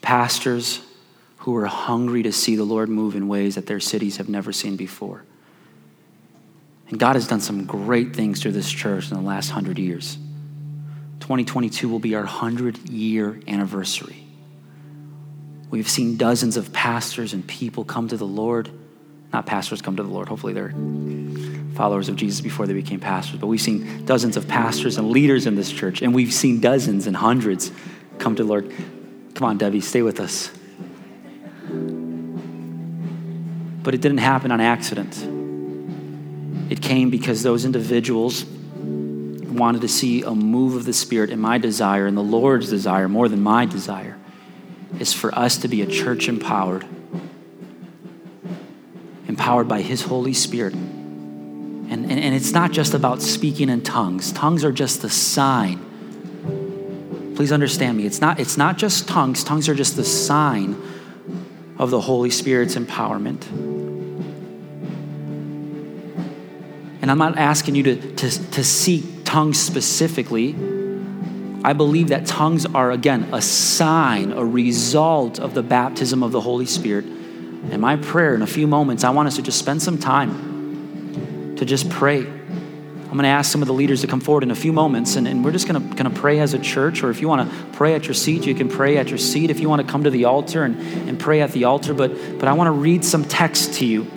pastors who were hungry to see the Lord move in ways that their cities have never seen before. And God has done some great things through this church in the last hundred years. 2022 will be our 100 year anniversary. We've seen dozens of pastors and people come to the Lord. Not pastors come to the Lord, hopefully they're followers of Jesus before they became pastors, but we've seen dozens of pastors and leaders in this church, and we've seen dozens and hundreds come to the Lord. Come on, Debbie, stay with us. But it didn't happen on accident. It came because those individuals wanted to see a move of the Spirit, and my desire, and the Lord's desire, more than my desire, is for us to be a church empowered, empowered by His Holy Spirit. And, and, and it's not just about speaking in tongues, tongues are just the sign. Please understand me. It's not, it's not just tongues, tongues are just the sign of the Holy Spirit's empowerment. And I'm not asking you to, to, to seek tongues specifically. I believe that tongues are, again, a sign, a result of the baptism of the Holy Spirit. And my prayer in a few moments, I want us to just spend some time to just pray. I'm going to ask some of the leaders to come forward in a few moments, and, and we're just going to, going to pray as a church. Or if you want to pray at your seat, you can pray at your seat. If you want to come to the altar and, and pray at the altar, but, but I want to read some text to you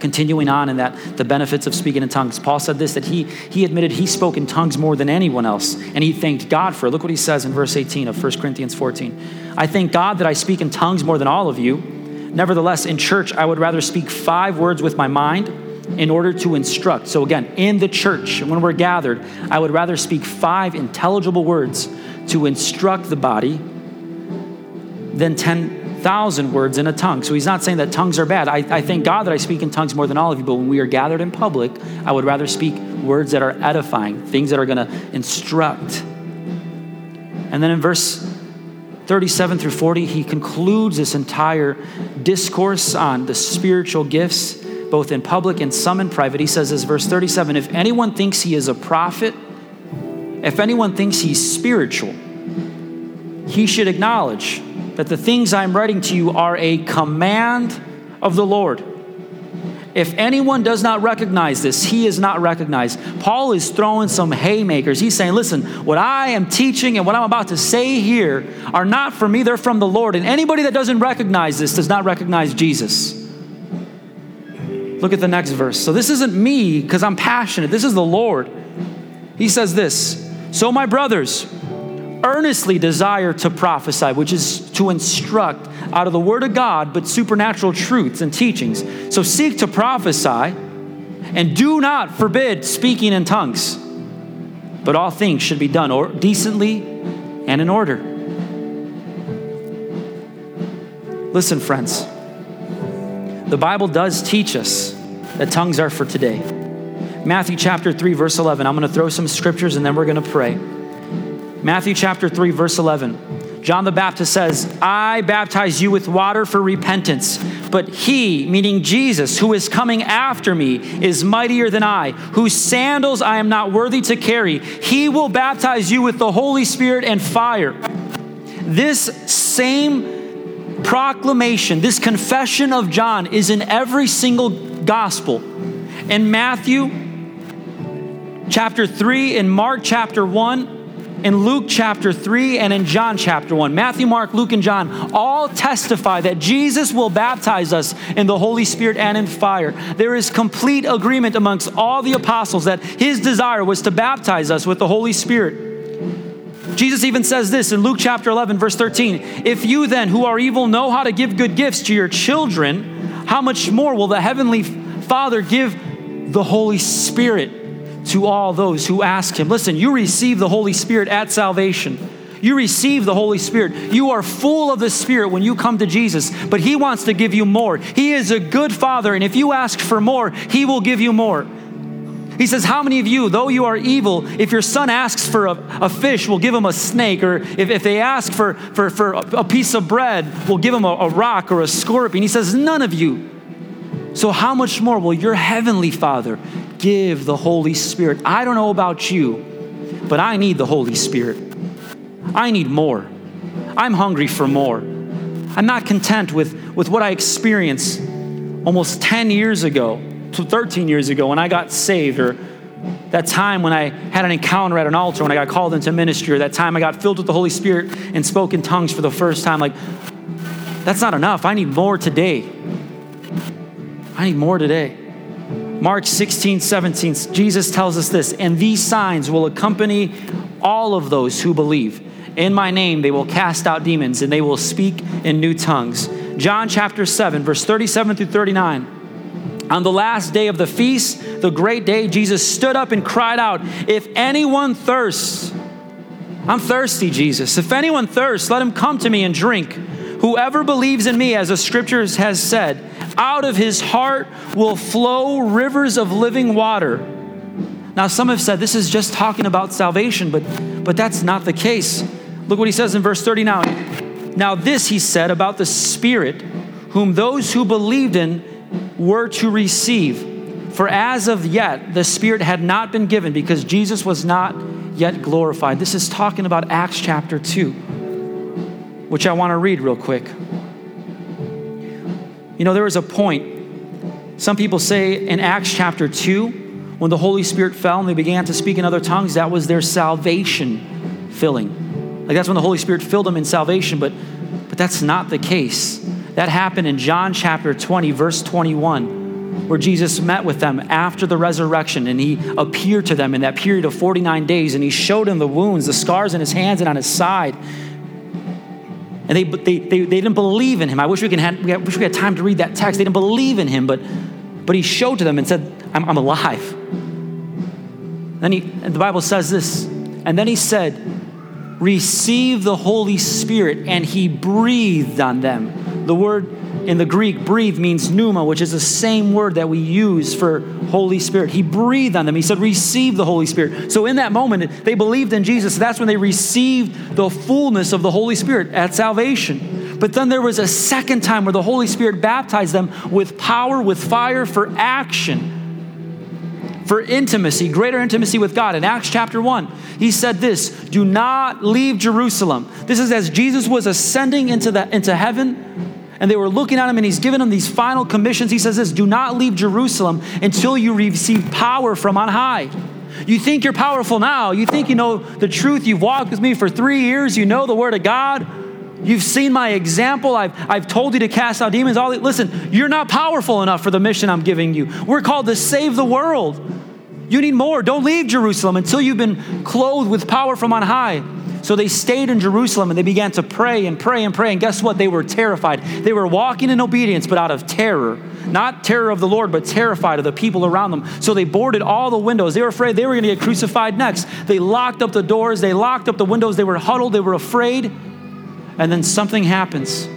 continuing on in that the benefits of speaking in tongues. Paul said this that he he admitted he spoke in tongues more than anyone else and he thanked god for it. Look what he says in verse 18 of 1 corinthians 14 i thank god that i speak in tongues more than all of you. Nevertheless, in church, I would rather speak five words with my mind in order to instruct. So, again, in the church, when we're gathered, I would rather speak five intelligible words to instruct the body than 10,000 words in a tongue. So, he's not saying that tongues are bad. I, I thank God that I speak in tongues more than all of you, but when we are gathered in public, I would rather speak words that are edifying, things that are going to instruct. And then in verse 37 through 40, he concludes this entire discourse on the spiritual gifts, both in public and some in private. He says this, verse 37 If anyone thinks he is a prophet, if anyone thinks he's spiritual, he should acknowledge that the things I'm writing to you are a command of the Lord. If anyone does not recognize this, he is not recognized. Paul is throwing some haymakers. He's saying, listen, what I am teaching and what I'm about to say here are not for me, they're from the Lord. And anybody that doesn't recognize this does not recognize Jesus. Look at the next verse. So this isn't me because I'm passionate, this is the Lord. He says this So, my brothers, earnestly desire to prophesy, which is to instruct out of the Word of God, but supernatural truths and teachings. So seek to prophesy and do not forbid speaking in tongues. But all things should be done or decently and in order. Listen, friends, the Bible does teach us that tongues are for today. Matthew chapter 3, verse 11. I'm going to throw some scriptures and then we're going to pray. Matthew chapter 3, verse 11. John the Baptist says, I baptize you with water for repentance, but he, meaning Jesus, who is coming after me, is mightier than I, whose sandals I am not worthy to carry. He will baptize you with the Holy Spirit and fire. This same proclamation, this confession of John, is in every single gospel. In Matthew chapter 3, in Mark chapter 1, in Luke chapter 3 and in John chapter 1. Matthew, Mark, Luke, and John all testify that Jesus will baptize us in the Holy Spirit and in fire. There is complete agreement amongst all the apostles that his desire was to baptize us with the Holy Spirit. Jesus even says this in Luke chapter 11, verse 13 If you then, who are evil, know how to give good gifts to your children, how much more will the Heavenly Father give the Holy Spirit to all those who ask Him. Listen, you receive the Holy Spirit at salvation. You receive the Holy Spirit. You are full of the Spirit when you come to Jesus, but He wants to give you more. He is a good Father, and if you ask for more, He will give you more. He says, How many of you, though you are evil, if your son asks for a, a fish, will give him a snake? Or if, if they ask for, for, for a piece of bread, will give him a, a rock or a scorpion? He says, None of you. So, how much more will your heavenly Father give the Holy Spirit. I don't know about you, but I need the Holy Spirit. I need more. I'm hungry for more. I'm not content with, with what I experienced almost 10 years ago, to 13 years ago when I got saved, or that time when I had an encounter at an altar when I got called into ministry, or that time I got filled with the Holy Spirit and spoke in tongues for the first time. Like, that's not enough. I need more today. I need more today. Mark 16, 17, Jesus tells us this, and these signs will accompany all of those who believe. In my name, they will cast out demons and they will speak in new tongues. John chapter 7, verse 37 through 39. On the last day of the feast, the great day, Jesus stood up and cried out, If anyone thirsts, I'm thirsty, Jesus. If anyone thirsts, let him come to me and drink. Whoever believes in me, as the scriptures has said, out of his heart will flow rivers of living water. Now, some have said this is just talking about salvation, but, but that's not the case. Look what he says in verse 39. Now, this he said about the Spirit, whom those who believed in were to receive. For as of yet, the Spirit had not been given because Jesus was not yet glorified. This is talking about Acts chapter 2, which I want to read real quick. You know, there was a point, some people say in Acts chapter 2, when the Holy Spirit fell and they began to speak in other tongues, that was their salvation filling. Like that's when the Holy Spirit filled them in salvation, but, but that's not the case. That happened in John chapter 20, verse 21, where Jesus met with them after the resurrection and he appeared to them in that period of 49 days and he showed them the wounds, the scars in his hands and on his side. And they, they, they, they didn't believe in him. I wish we, could have, we wish we had time to read that text. They didn't believe in him, but, but he showed to them and said, I'm, I'm alive. Then he, the Bible says this, and then he said, Receive the Holy Spirit, and he breathed on them. The word in the Greek, breathe means pneuma, which is the same word that we use for Holy Spirit. He breathed on them. He said, Receive the Holy Spirit. So in that moment, they believed in Jesus. That's when they received the fullness of the Holy Spirit at salvation. But then there was a second time where the Holy Spirit baptized them with power, with fire for action for intimacy, greater intimacy with God. In Acts chapter 1, he said this Do not leave Jerusalem. This is as Jesus was ascending into, the, into heaven and they were looking at him and he's giving them these final commissions. He says this Do not leave Jerusalem until you receive power from on high. You think you're powerful now. You think you know the truth. You've walked with me for three years. You know the word of God. You've seen my example. I've, I've told you to cast out demons. All listen, you're not powerful enough for the mission I'm giving you. We're called to save the world. You need more. Don't leave Jerusalem until you've been clothed with power from on high. So they stayed in Jerusalem and they began to pray and pray and pray. And guess what? They were terrified. They were walking in obedience, but out of terror. Not terror of the Lord, but terrified of the people around them. So they boarded all the windows. They were afraid they were going to get crucified next. They locked up the doors, they locked up the windows. They were huddled, they were afraid. And then something happens.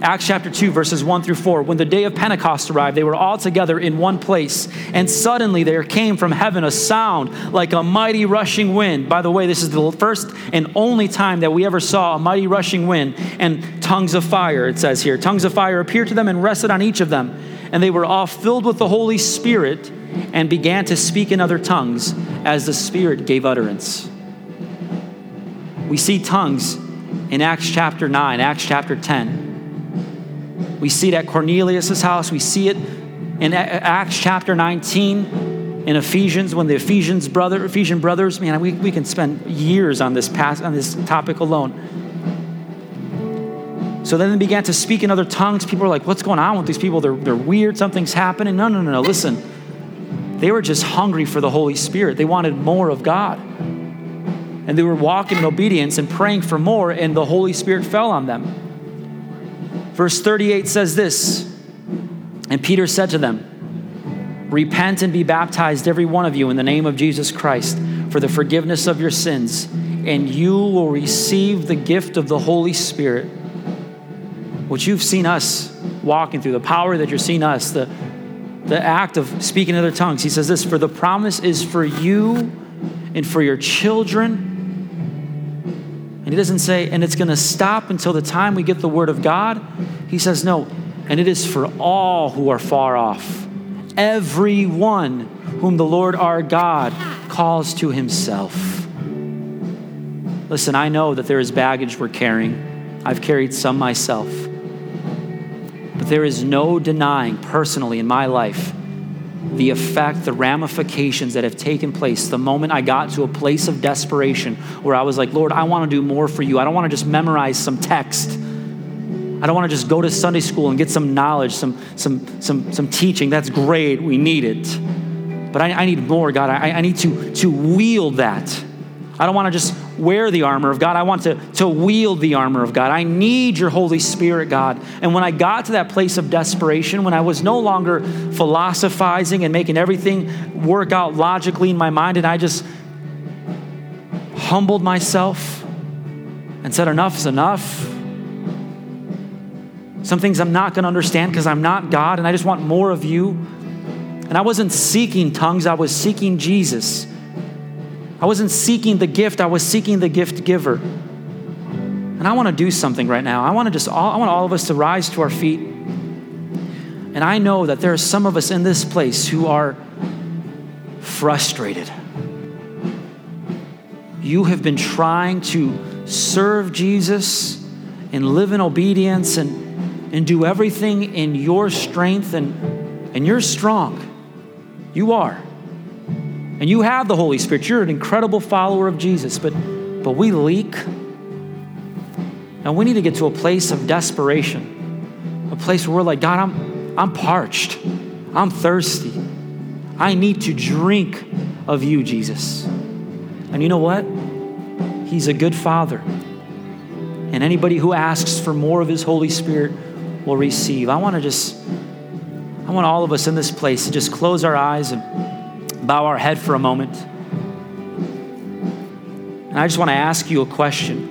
Acts chapter 2, verses 1 through 4. When the day of Pentecost arrived, they were all together in one place. And suddenly there came from heaven a sound like a mighty rushing wind. By the way, this is the first and only time that we ever saw a mighty rushing wind and tongues of fire, it says here. Tongues of fire appeared to them and rested on each of them. And they were all filled with the Holy Spirit and began to speak in other tongues as the Spirit gave utterance. We see tongues in Acts chapter 9, Acts chapter 10. We see it at Cornelius' house. We see it in Acts chapter 19, in Ephesians, when the Ephesians brother, Ephesian brothers, man, we, we can spend years on this, past, on this topic alone. So then they began to speak in other tongues. People were like, what's going on with these people? They're, they're weird. Something's happening. No, no, no, no. Listen. They were just hungry for the Holy Spirit. They wanted more of God. And they were walking in obedience and praying for more, and the Holy Spirit fell on them. Verse 38 says this And Peter said to them, Repent and be baptized, every one of you, in the name of Jesus Christ, for the forgiveness of your sins, and you will receive the gift of the Holy Spirit, which you've seen us walking through, the power that you're seeing us, the, the act of speaking in other tongues. He says this For the promise is for you and for your children and he doesn't say, and it's going to stop until the time we get the word of God. He says, no, and it is for all who are far off, everyone whom the Lord our God calls to himself. Listen, I know that there is baggage we're carrying. I've carried some myself. But there is no denying personally in my life the effect, the ramifications that have taken place the moment I got to a place of desperation where I was like, Lord, I want to do more for you. I don't want to just memorize some text. I don't want to just go to Sunday school and get some knowledge, some, some, some, some teaching. That's great. We need it. But I, I need more, God. I, I need to, to wield that. I don't want to just wear the armor of God. I want to, to wield the armor of God. I need your Holy Spirit, God. And when I got to that place of desperation, when I was no longer philosophizing and making everything work out logically in my mind, and I just humbled myself and said, Enough is enough. Some things I'm not going to understand because I'm not God and I just want more of you. And I wasn't seeking tongues, I was seeking Jesus. I wasn't seeking the gift, I was seeking the gift giver. And I want to do something right now. I want to just all, I want all of us to rise to our feet. And I know that there are some of us in this place who are frustrated. You have been trying to serve Jesus and live in obedience and, and do everything in your strength, and, and you're strong. You are. And you have the Holy Spirit. You're an incredible follower of Jesus, but, but we leak. And we need to get to a place of desperation, a place where we're like, God, I'm, I'm parched. I'm thirsty. I need to drink of you, Jesus. And you know what? He's a good father. and anybody who asks for more of His Holy Spirit will receive. I want to just, I want all of us in this place to just close our eyes and bow our head for a moment. And I just want to ask you a question.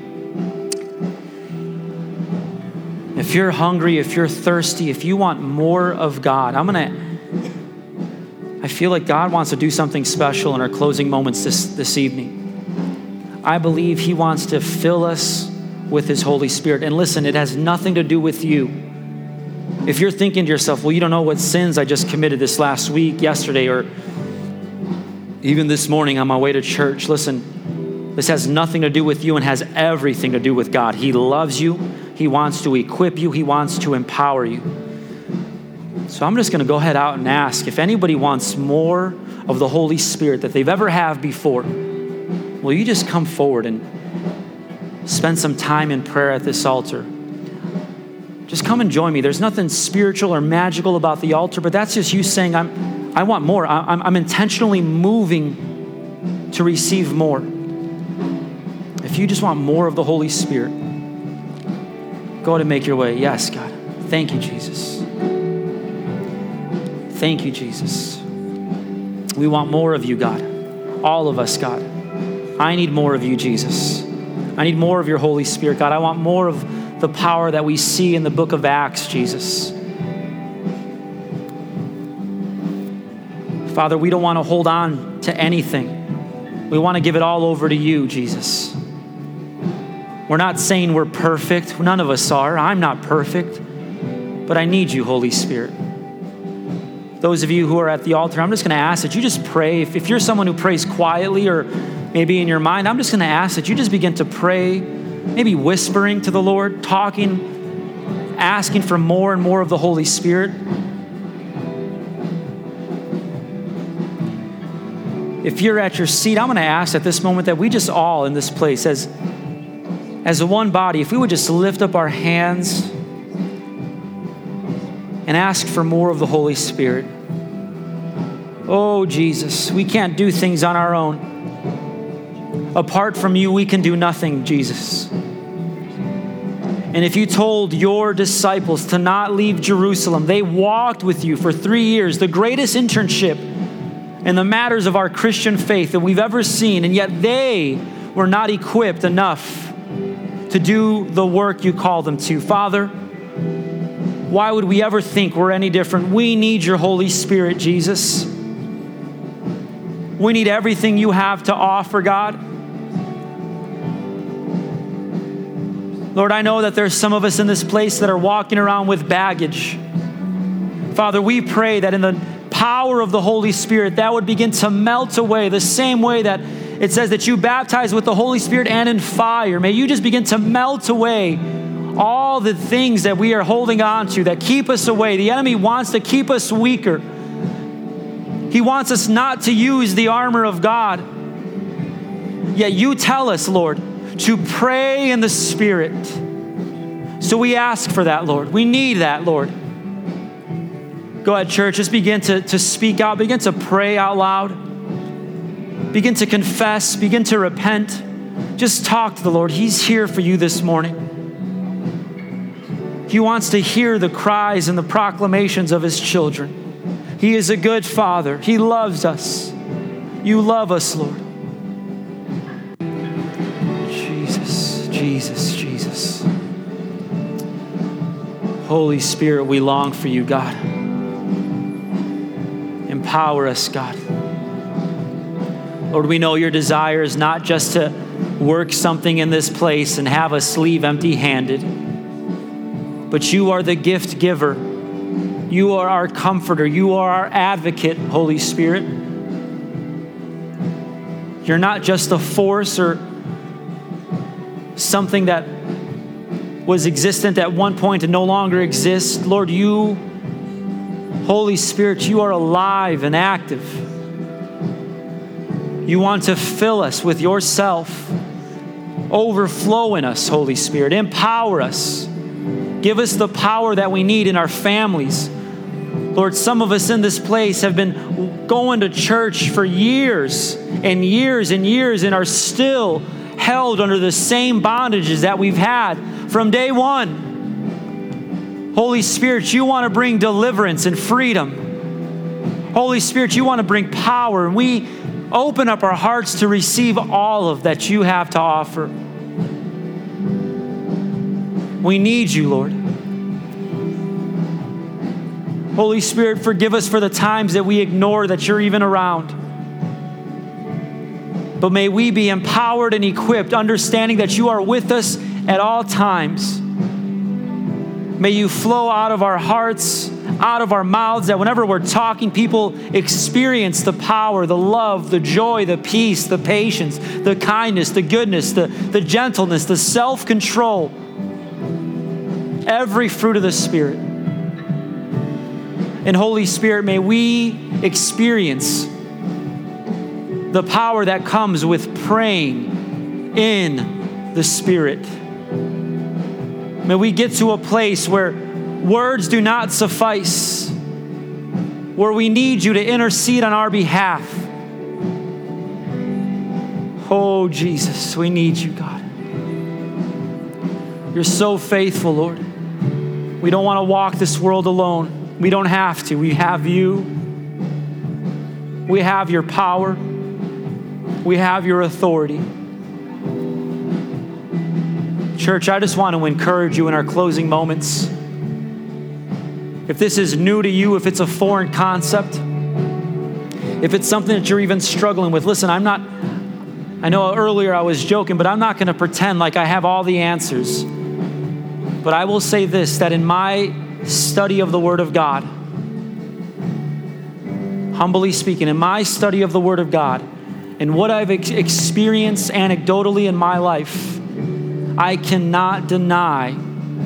If you're hungry, if you're thirsty, if you want more of God, I'm going to, I feel like God wants to do something special in our closing moments this, this evening. I believe He wants to fill us with His Holy Spirit. And listen, it has nothing to do with you. If you're thinking to yourself, well, you don't know what sins I just committed this last week, yesterday, or even this morning on my way to church, listen, this has nothing to do with you and has everything to do with God. He loves you, He wants to equip you, He wants to empower you. So I'm just going to go ahead out and ask if anybody wants more of the Holy Spirit that they've ever had before. Will you just come forward and spend some time in prayer at this altar? Just come and join me. There's nothing spiritual or magical about the altar, but that's just you saying, I'm, I want more. I'm, I'm intentionally moving to receive more. If you just want more of the Holy Spirit, go ahead and make your way. Yes, God. Thank you, Jesus. Thank you, Jesus. We want more of you, God. All of us, God. I need more of you, Jesus. I need more of your Holy Spirit, God. I want more of the power that we see in the book of Acts, Jesus. Father, we don't want to hold on to anything. We want to give it all over to you, Jesus. We're not saying we're perfect. None of us are. I'm not perfect. But I need you, Holy Spirit. Those of you who are at the altar, I'm just going to ask that you just pray. If, if you're someone who prays quietly or maybe in your mind, I'm just going to ask that you just begin to pray, maybe whispering to the Lord, talking, asking for more and more of the Holy Spirit. If you're at your seat, I'm going to ask at this moment that we just all in this place, as, as one body, if we would just lift up our hands and ask for more of the Holy Spirit. Oh, Jesus, we can't do things on our own. Apart from you, we can do nothing, Jesus. And if you told your disciples to not leave Jerusalem, they walked with you for three years, the greatest internship in the matters of our Christian faith that we've ever seen, and yet they were not equipped enough to do the work you call them to. Father, why would we ever think we're any different? We need your Holy Spirit, Jesus. We need everything you have to offer, God. Lord, I know that there's some of us in this place that are walking around with baggage. Father, we pray that in the power of the Holy Spirit, that would begin to melt away the same way that it says that you baptize with the Holy Spirit and in fire. May you just begin to melt away all the things that we are holding on to that keep us away. The enemy wants to keep us weaker. He wants us not to use the armor of God. Yet you tell us, Lord, to pray in the Spirit. So we ask for that, Lord. We need that, Lord. Go ahead, church. Just begin to, to speak out, begin to pray out loud, begin to confess, begin to repent. Just talk to the Lord. He's here for you this morning. He wants to hear the cries and the proclamations of his children. He is a good father. He loves us. You love us, Lord. Jesus, Jesus, Jesus. Holy Spirit, we long for you, God. Empower us, God. Lord, we know your desire is not just to work something in this place and have us leave empty handed, but you are the gift giver. You are our comforter. You are our advocate, Holy Spirit. You're not just a force or something that was existent at one point and no longer exists. Lord, you Holy Spirit, you are alive and active. You want to fill us with yourself. Overflow in us, Holy Spirit. Empower us. Give us the power that we need in our families. Lord, some of us in this place have been going to church for years and years and years and are still held under the same bondages that we've had from day one. Holy Spirit, you want to bring deliverance and freedom. Holy Spirit, you want to bring power. And we open up our hearts to receive all of that you have to offer. We need you, Lord. Holy Spirit, forgive us for the times that we ignore that you're even around. But may we be empowered and equipped, understanding that you are with us at all times. May you flow out of our hearts, out of our mouths, that whenever we're talking, people experience the power, the love, the joy, the peace, the patience, the kindness, the goodness, the, the gentleness, the self control, every fruit of the Spirit. And Holy Spirit, may we experience the power that comes with praying in the Spirit. May we get to a place where words do not suffice, where we need you to intercede on our behalf. Oh, Jesus, we need you, God. You're so faithful, Lord. We don't want to walk this world alone. We don't have to. We have you. We have your power. We have your authority. Church, I just want to encourage you in our closing moments. If this is new to you, if it's a foreign concept, if it's something that you're even struggling with, listen, I'm not, I know earlier I was joking, but I'm not going to pretend like I have all the answers. But I will say this that in my study of the Word of God, humbly speaking, in my study of the Word of God, and what I've ex- experienced anecdotally in my life, I cannot deny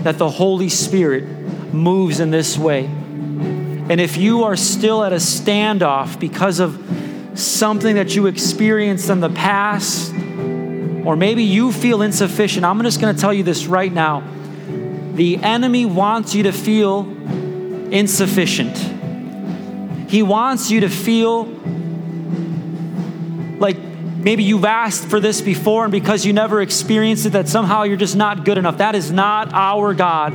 that the Holy Spirit moves in this way. And if you are still at a standoff because of something that you experienced in the past, or maybe you feel insufficient, I'm just going to tell you this right now the enemy wants you to feel insufficient. He wants you to feel like maybe you've asked for this before, and because you never experienced it, that somehow you're just not good enough. That is not our God.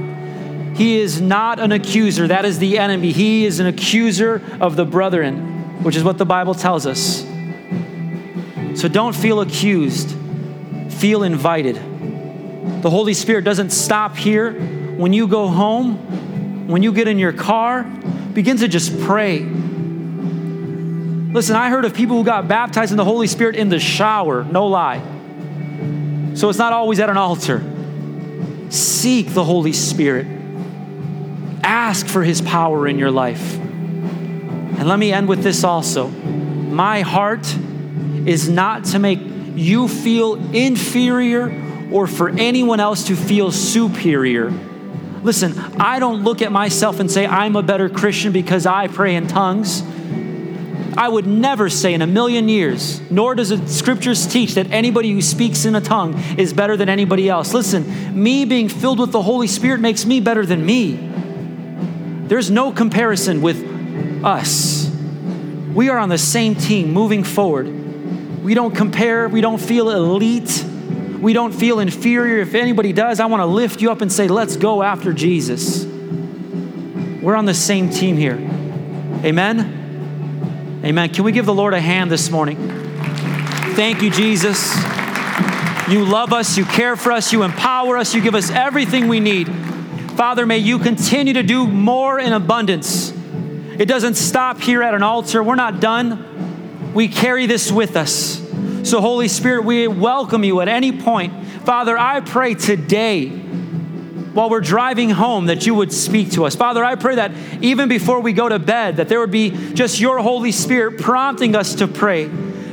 He is not an accuser. That is the enemy. He is an accuser of the brethren, which is what the Bible tells us. So don't feel accused, feel invited. The Holy Spirit doesn't stop here. When you go home, when you get in your car, begin to just pray. Listen, I heard of people who got baptized in the Holy Spirit in the shower, no lie. So it's not always at an altar. Seek the Holy Spirit. Ask for His power in your life. And let me end with this also. My heart is not to make you feel inferior or for anyone else to feel superior. Listen, I don't look at myself and say I'm a better Christian because I pray in tongues. I would never say in a million years, nor does the scriptures teach that anybody who speaks in a tongue is better than anybody else. Listen, me being filled with the Holy Spirit makes me better than me. There's no comparison with us. We are on the same team moving forward. We don't compare, we don't feel elite. We don't feel inferior. If anybody does, I want to lift you up and say, let's go after Jesus. We're on the same team here. Amen? Amen. Can we give the Lord a hand this morning? Thank you, Jesus. You love us, you care for us, you empower us, you give us everything we need. Father, may you continue to do more in abundance. It doesn't stop here at an altar. We're not done. We carry this with us. So, Holy Spirit, we welcome you at any point. Father, I pray today while we're driving home that you would speak to us. Father, I pray that even before we go to bed, that there would be just your Holy Spirit prompting us to pray.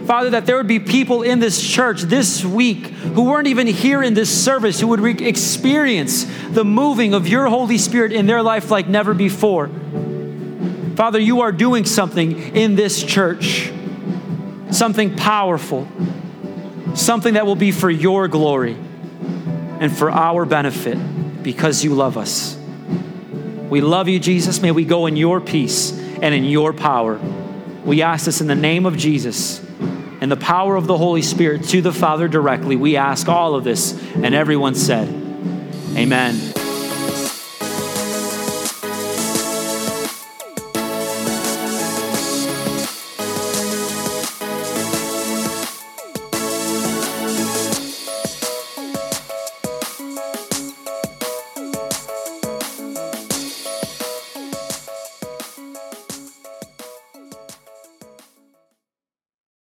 Father, that there would be people in this church this week who weren't even here in this service who would re- experience the moving of your Holy Spirit in their life like never before. Father, you are doing something in this church something powerful, something that will be for your glory and for our benefit because you love us. We love you, Jesus. May we go in your peace and in your power. We ask this in the name of Jesus and the power of the Holy Spirit to the Father directly. We ask all of this, and everyone said, Amen.